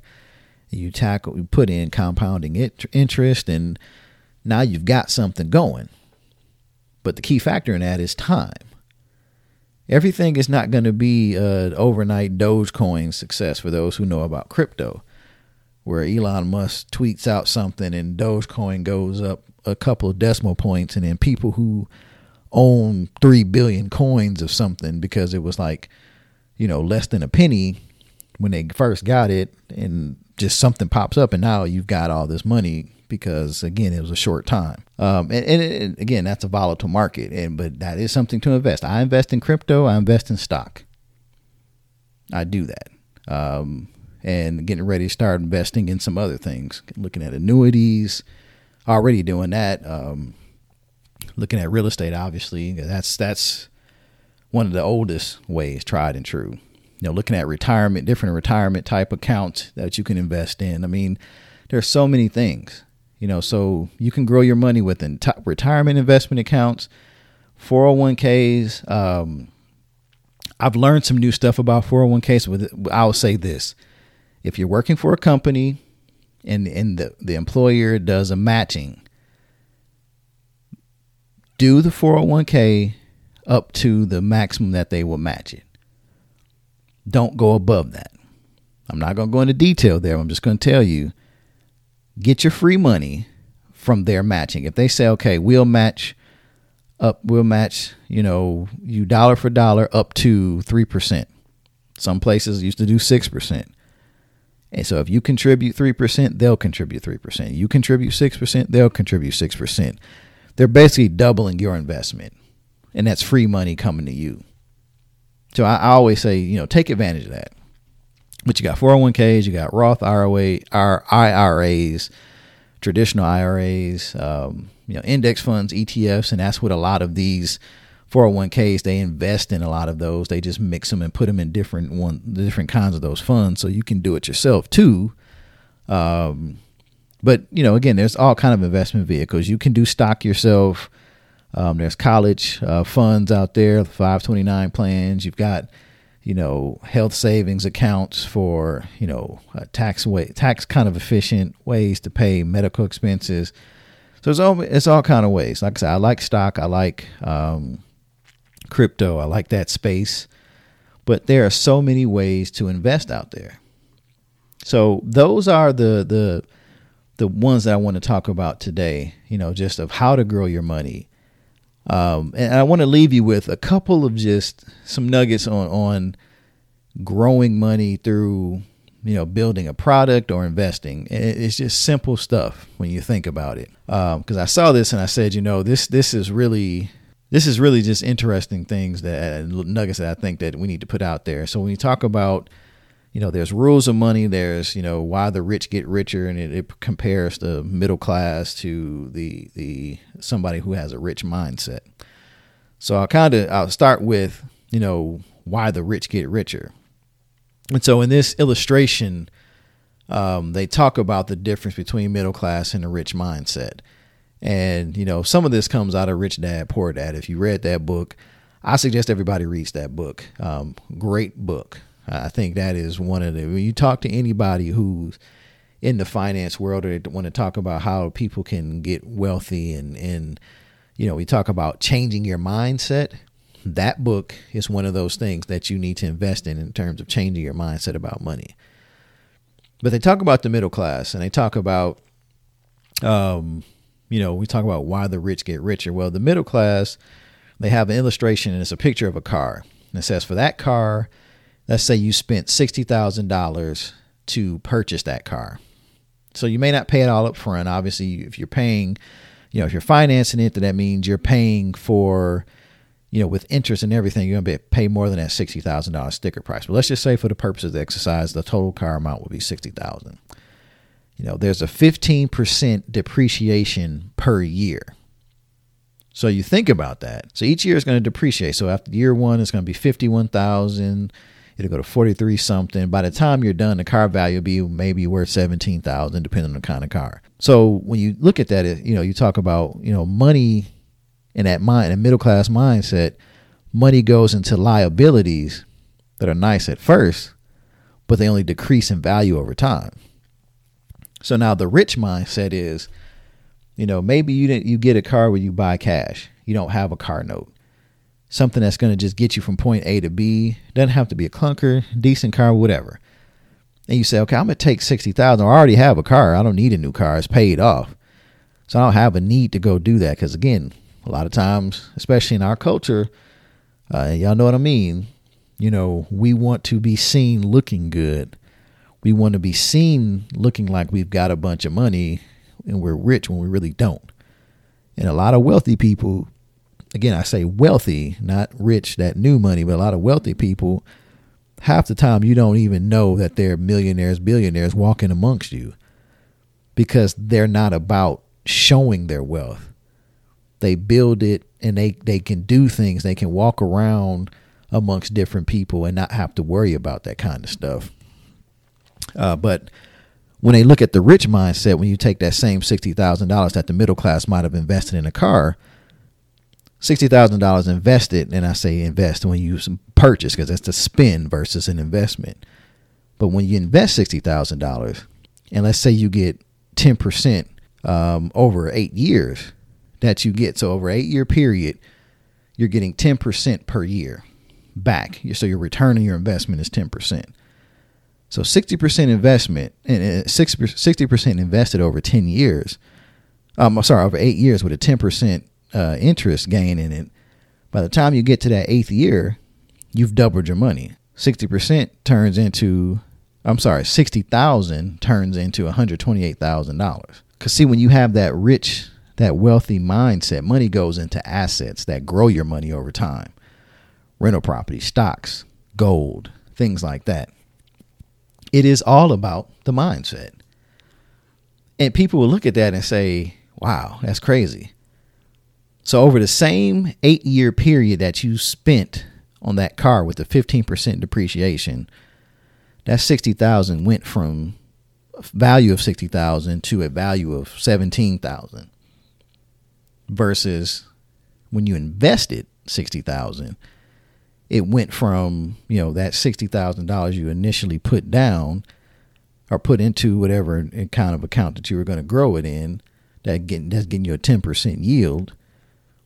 You tackle you put in compounding it, interest and now you've got something going but the key factor in that is time. Everything is not going to be an overnight Dogecoin success for those who know about crypto, where Elon Musk tweets out something and Dogecoin goes up a couple of decimal points, and then people who own three billion coins of something because it was like, you know, less than a penny when they first got it, and just something pops up, and now you've got all this money because again it was a short time. Um, and, and, and, again that's a volatile market and but that is something to invest. I invest in crypto i invest in stock. I do that. Um, and getting ready to start investing in some other things looking at annuities already doing that um, looking at real estate obviously that's that's one of the oldest ways tried and true. You know looking at retirement different retirement type accounts that you can invest in. I mean there's so many things you know, so you can grow your money within top retirement investment accounts, 401ks. Um, I've learned some new stuff about 401ks. With I'll say this: if you're working for a company and and the, the employer does a matching, do the 401k up to the maximum that they will match it. Don't go above that. I'm not going to go into detail there. I'm just going to tell you get your free money from their matching. If they say, okay, we'll match up, we'll match, you know, you dollar for dollar up to 3%. Some places used to do 6%. And so if you contribute 3%, they'll contribute 3%. You contribute 6%, they'll contribute 6%. They're basically doubling your investment. And that's free money coming to you. So I, I always say, you know, take advantage of that. But you got 401ks, you got Roth IRA, IRAs, traditional IRAs, um, you know, index funds, ETFs, and that's what a lot of these 401ks they invest in a lot of those. They just mix them and put them in different one different kinds of those funds, so you can do it yourself too. Um, but you know, again, there's all kind of investment vehicles. You can do stock yourself. Um, there's college uh, funds out there, 529 plans. You've got you know, health savings accounts for, you know, uh, tax way, tax kind of efficient ways to pay medical expenses. So it's all it's all kind of ways. Like I said, I like stock, I like um, crypto, I like that space, but there are so many ways to invest out there. So those are the the the ones that I want to talk about today. You know, just of how to grow your money um, and I want to leave you with a couple of just some nuggets on on growing money through you know building a product or investing. It's just simple stuff when you think about it. Because um, I saw this and I said, you know, this this is really this is really just interesting things that nuggets that I think that we need to put out there. So when you talk about you know, there's rules of money. There's, you know, why the rich get richer, and it, it compares the middle class to the the somebody who has a rich mindset. So I'll kind of I'll start with, you know, why the rich get richer. And so in this illustration, um, they talk about the difference between middle class and a rich mindset. And, you know, some of this comes out of Rich Dad, Poor Dad. If you read that book, I suggest everybody reads that book. Um, great book. I think that is one of the when you talk to anybody who's in the finance world or want to talk about how people can get wealthy and and you know we talk about changing your mindset that book is one of those things that you need to invest in in terms of changing your mindset about money But they talk about the middle class and they talk about, um, you know, we talk about why the rich get richer. Well, the middle class, they have an illustration and it's a picture of a car. And it says for that car, let's say you spent $60,000 to purchase that car. So you may not pay it all up front. Obviously, if you're paying, you know, if you're financing it, then that means you're paying for, you know, with interest and everything, you're going to pay more than that $60,000 sticker price. But let's just say for the purpose of the exercise, the total car amount will be 60000 You know, there's a 15% depreciation per year. So you think about that. So each year is going to depreciate. So after year one, it's going to be 51,000 it'll go to 43 something. By the time you're done, the car value will be maybe worth 17,000 depending on the kind of car. So when you look at that, you know, you talk about, you know, money in that mind, a middle class mindset, money goes into liabilities that are nice at first, but they only decrease in value over time. So now the rich mindset is, you know, maybe you didn't you get a car where you buy cash. You don't have a car note something that's going to just get you from point A to B. Doesn't have to be a clunker, decent car, whatever. And you say, okay, I'm gonna take sixty thousand. I already have a car. I don't need a new car. It's paid off, so I don't have a need to go do that. Because again, a lot of times, especially in our culture, uh, y'all know what I mean. You know, we want to be seen looking good. We want to be seen looking like we've got a bunch of money and we're rich when we really don't. And a lot of wealthy people again, I say wealthy, not rich, that new money, but a lot of wealthy people, half the time you don't even know that they're millionaires, billionaires walking amongst you because they're not about showing their wealth. They build it and they, they can do things. They can walk around amongst different people and not have to worry about that kind of stuff. Uh, but when they look at the rich mindset, when you take that same $60,000 that the middle class might have invested in a car, sixty thousand dollars invested, and I say invest when you purchase because that's the spend versus an investment. But when you invest sixty thousand dollars, and let's say you get ten percent um, over eight years, that you get so over eight year period, you're getting ten percent per year back. So your return on your investment is ten percent. So sixty percent investment and sixty percent invested over ten years. Um, sorry, over eight years with a ten percent uh, interest gain in it, by the time you get to that eighth year, you've doubled your money. 60% turns into, I'm sorry, 60,000 turns into $128,000. Cause see, when you have that rich, that wealthy mindset, money goes into assets that grow your money over time. Rental property, stocks, gold, things like that. It is all about the mindset. And people will look at that and say, wow, that's crazy. So over the same eight year period that you spent on that car with the 15% depreciation, that 60,000 went from a value of 60,000 to a value of 17,000 versus when you invested 60,000 it went from you know that $60,000 you initially put down or put into whatever uh, kind of account that you were going to grow it in that getting that's getting you a 10% yield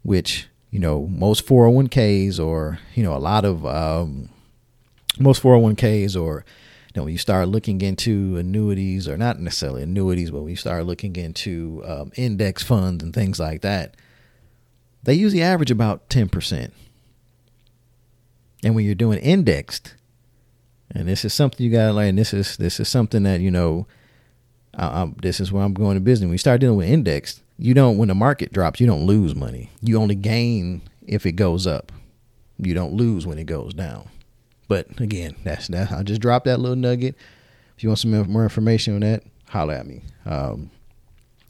which you know most 401ks or you know a lot of um, most 401ks or you know when you start looking into annuities or not necessarily annuities but when you start looking into um, index funds and things like that they usually average about 10% and when you're doing indexed and this is something you got to learn this is this is something that you know I, this is where i'm going to business. When you start dealing with indexed you don't when the market drops you don't lose money. You only gain if it goes up. You don't lose when it goes down. But again that's that i just dropped that little nugget. If you want some more information on that holler at me. Um,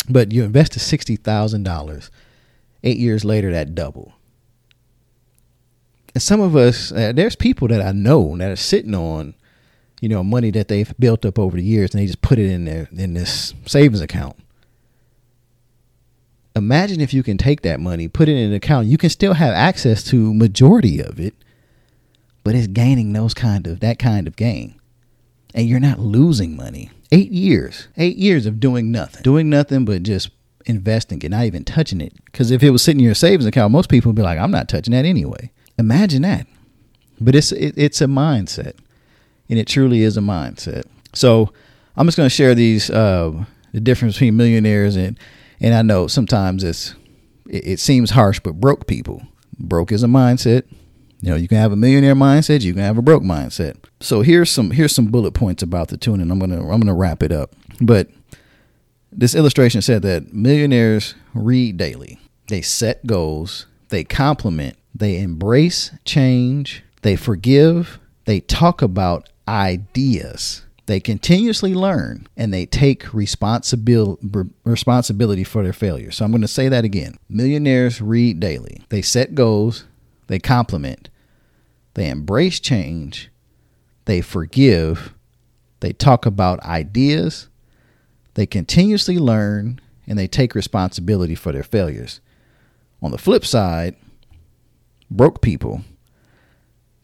but you invested $60000 eight years later that double and some of us uh, there's people that i know that are sitting on you know money that they've built up over the years and they just put it in their in this savings account imagine if you can take that money, put it in an account, you can still have access to majority of it, but it's gaining those kind of that kind of gain. And you're not losing money. Eight years, eight years of doing nothing, doing nothing but just investing it, not even touching it. Because if it was sitting in your savings account, most people would be like, I'm not touching that anyway. Imagine that. But it's it, it's a mindset, and it truly is a mindset. So I'm just going to share these uh, the difference between millionaires and and I know sometimes it's it, it seems harsh, but broke people. Broke is a mindset. You know, you can have a millionaire mindset, you can have a broke mindset. So here's some here's some bullet points about the tune, and I'm gonna I'm gonna wrap it up. But this illustration said that millionaires read daily. They set goals, they compliment, they embrace change, they forgive, they talk about ideas. They continuously learn and they take responsibility responsibility for their failures. So I'm going to say that again. Millionaires read daily. They set goals, they compliment, they embrace change, they forgive, they talk about ideas, they continuously learn, and they take responsibility for their failures. On the flip side, broke people,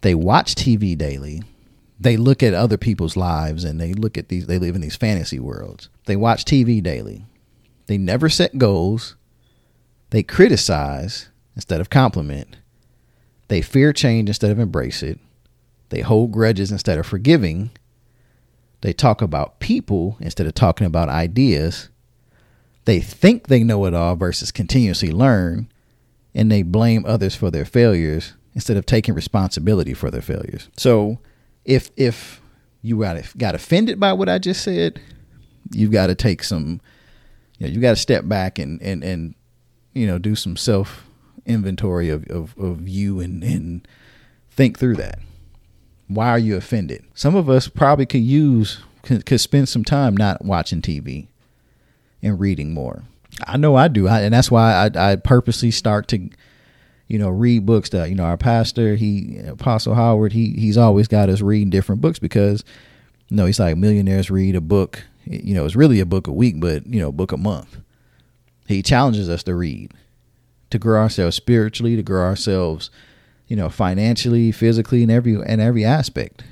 they watch TV daily, they look at other people's lives and they look at these they live in these fantasy worlds. They watch TV daily. They never set goals. They criticize instead of compliment. They fear change instead of embrace it. They hold grudges instead of forgiving. They talk about people instead of talking about ideas. They think they know it all versus continuously learn. And they blame others for their failures instead of taking responsibility for their failures. So if if you got got offended by what I just said, you've got to take some you know, you got to step back and and and you know, do some self inventory of, of, of you and, and think through that. Why are you offended? Some of us probably could use, could, could spend some time not watching TV and reading more. I know I do. I, and that's why I, I purposely start to, you know, read books that, you know, our pastor, he, Apostle Howard, he, he's always got us reading different books because, you know, he's like millionaires read a book, you know, it's really a book a week, but, you know, book a month. He challenges us to read to grow ourselves spiritually, to grow ourselves, you know, financially, physically, in every in every aspect.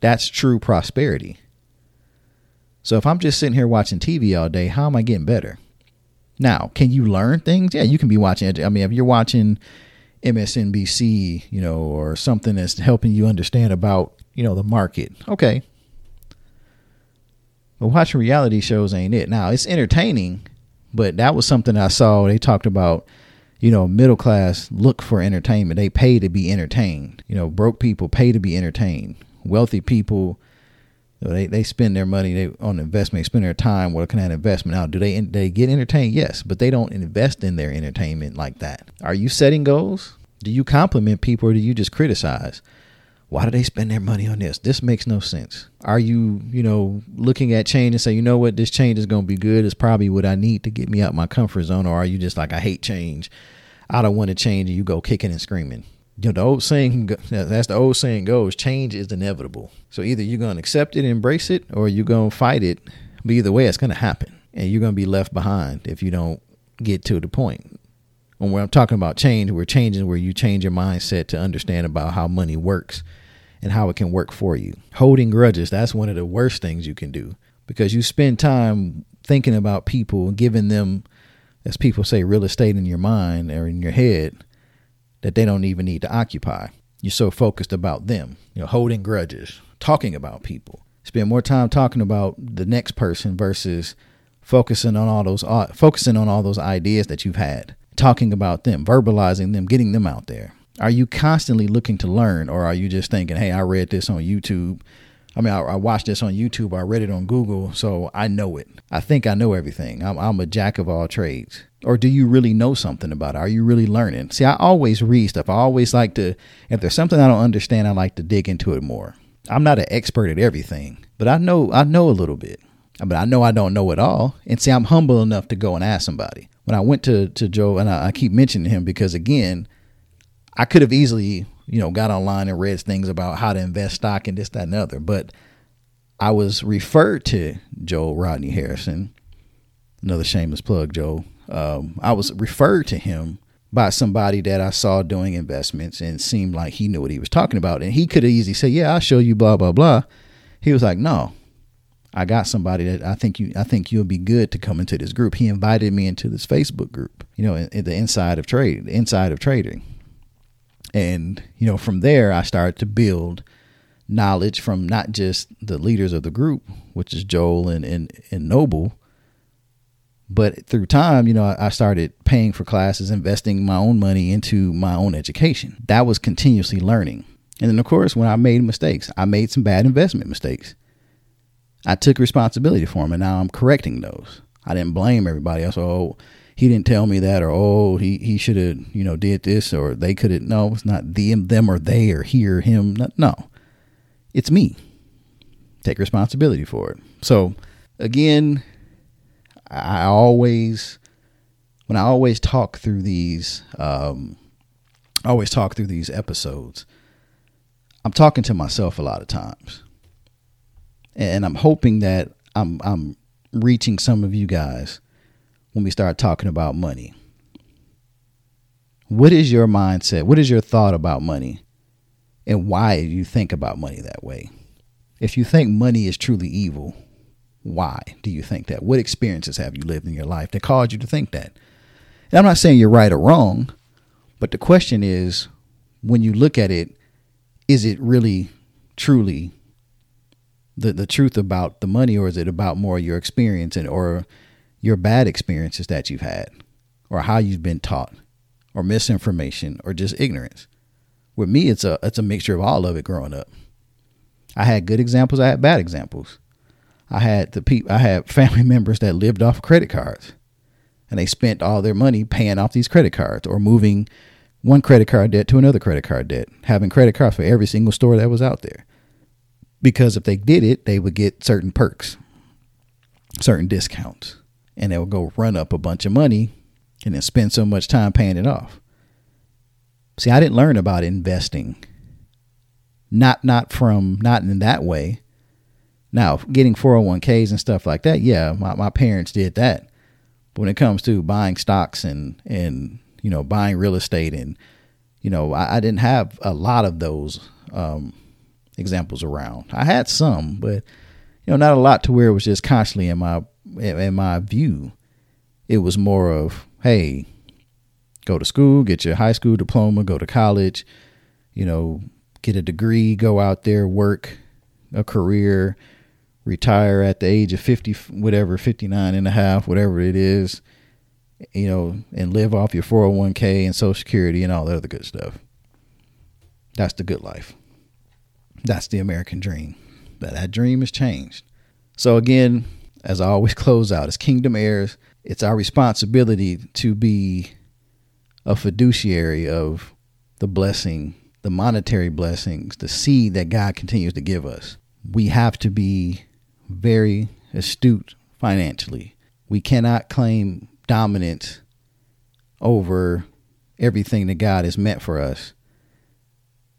That's true prosperity. So if I'm just sitting here watching TV all day, how am I getting better? Now, can you learn things? Yeah, you can be watching. I mean, if you're watching MSNBC, you know, or something that's helping you understand about, you know, the market, okay. But watching reality shows ain't it. Now, it's entertaining, but that was something I saw. They talked about you know, middle class look for entertainment. They pay to be entertained. You know, broke people pay to be entertained. Wealthy people, they, they spend their money they, on investment, they spend their time working at investment. Now, do they they get entertained? Yes, but they don't invest in their entertainment like that. Are you setting goals? Do you compliment people or do you just criticize? Why do they spend their money on this? This makes no sense. Are you, you know, looking at change and say, you know what, this change is going to be good. It's probably what I need to get me out my comfort zone. Or are you just like, I hate change. I don't want to change, and you go kicking and screaming. You know, the old saying, that's the old saying goes, change is inevitable. So either you're going to accept it, embrace it, or you're going to fight it. But either way, it's going to happen. And you're going to be left behind if you don't get to the point. When I'm talking about change, we're changing where you change your mindset to understand about how money works and how it can work for you. Holding grudges, that's one of the worst things you can do because you spend time thinking about people and giving them as people say, real estate in your mind or in your head that they don't even need to occupy. You're so focused about them, you know, holding grudges, talking about people. Spend more time talking about the next person versus focusing on all those uh, focusing on all those ideas that you've had, talking about them, verbalizing them, getting them out there. Are you constantly looking to learn, or are you just thinking, "Hey, I read this on YouTube I mean, I, I, watched this on YouTube. I read it on Google, so I know it. I think I know everything. I'm, I'm, a jack of all trades. Or do you really know something about it? Are you really learning? See, I always read stuff. I always like to, if there's something I don't understand, I like to dig into it more. I'm not an expert at everything, but I know I know a little bit. But I know I don't know it all. And see, I'm humble enough to go and ask somebody. When I went to to Joe, and I, I keep mentioning him because again, I could have easily you know, got online and read things about how to invest stock and this, that, and the other. But I was referred to Joe Rodney Harrison, another shameless plug, Joe. Um, I was referred to him by somebody that I saw doing investments and seemed like he knew what he was talking about. And he could have easily said, "Yeah, I'll show you," blah blah blah. He was like, "No, I got somebody that I think you I think you'll be good to come into this group." He invited me into this Facebook group, you know, in, in the inside of trade, the inside of trading. And, you know, from there, I started to build knowledge from not just the leaders of the group, which is Joel and and, and Noble, but through time, you know, I started paying for classes, investing my own money into my own education. That was continuously learning. And then, of course, when I made mistakes, I made some bad investment mistakes. I took responsibility for them, and now I'm correcting those. I didn't blame everybody else. Oh, he didn't tell me that, or oh, he he should have, you know, did this, or they could have. No, it's not them, them, or they, or he, or him. No, it's me. Take responsibility for it. So, again, I always, when I always talk through these, um, I always talk through these episodes. I'm talking to myself a lot of times, and I'm hoping that I'm I'm reaching some of you guys when we start talking about money. What is your mindset? What is your thought about money? And why do you think about money that way? If you think money is truly evil, why do you think that? What experiences have you lived in your life that caused you to think that? And I'm not saying you're right or wrong, but the question is when you look at it, is it really truly the, the truth about the money, or is it about more your experience and or your bad experiences that you've had, or how you've been taught, or misinformation, or just ignorance? With me, it's a it's a mixture of all of it growing up. I had good examples, I had bad examples. I had the people I had family members that lived off credit cards and they spent all their money paying off these credit cards or moving one credit card debt to another credit card debt, having credit cards for every single store that was out there. Because if they did it, they would get certain perks, certain discounts, and they would go run up a bunch of money and then spend so much time paying it off. See, I didn't learn about investing. Not not from not in that way, now, getting 401ks and stuff like that, yeah, my, my parents did that. But when it comes to buying stocks and, and, you know, buying real estate and, you know, I, I didn't have a lot of those um, examples around. I had some, but, you know, not a lot to where it was just constantly in my, in my view. It was more of, hey, go to school, get your high school diploma, go to college, you know, get a degree, go out there, work a career, retire at the age of 50 whatever 59 and a half whatever it is you know and live off your 401k and social security and all the other good stuff. That's the good life. That's the american dream. But that dream has changed. So again as i always close out as kingdom heirs it's our responsibility to be a fiduciary of the blessing the monetary blessings the seed that god continues to give us we have to be very astute financially. We cannot claim dominance over everything that God has meant for us.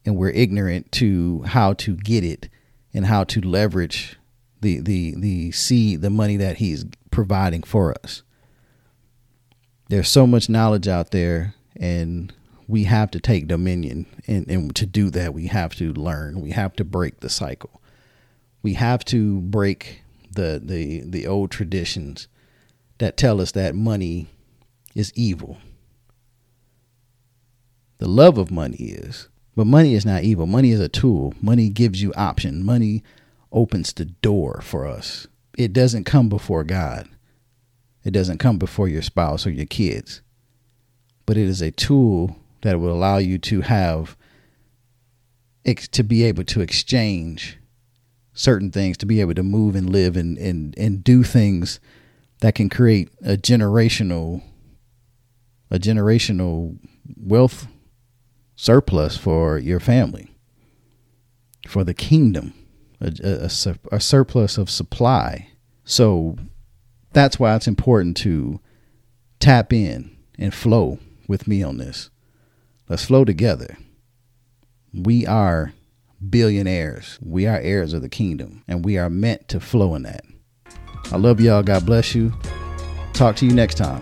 And we're ignorant to how to get it and how to leverage the the the seed, the money that he's providing for us. There's so much knowledge out there and we have to take dominion and, and to do that we have to learn. We have to break the cycle we have to break the the the old traditions that tell us that money is evil. The love of money is, but money is not evil. Money is a tool. Money gives you option. Money opens the door for us. It doesn't come before God. It doesn't come before your spouse or your kids. But it is a tool that will allow you to have to be able to exchange certain things to be able to move and live and and and do things that can create a generational a generational wealth surplus for your family for the kingdom a, a, a, surplus of supply so that's why it's important to tap in and flow with me on this let's flow together we are billionaires. We are heirs of the kingdom, and we are meant to flow in that. I love y'all. God bless you. Talk to you next time.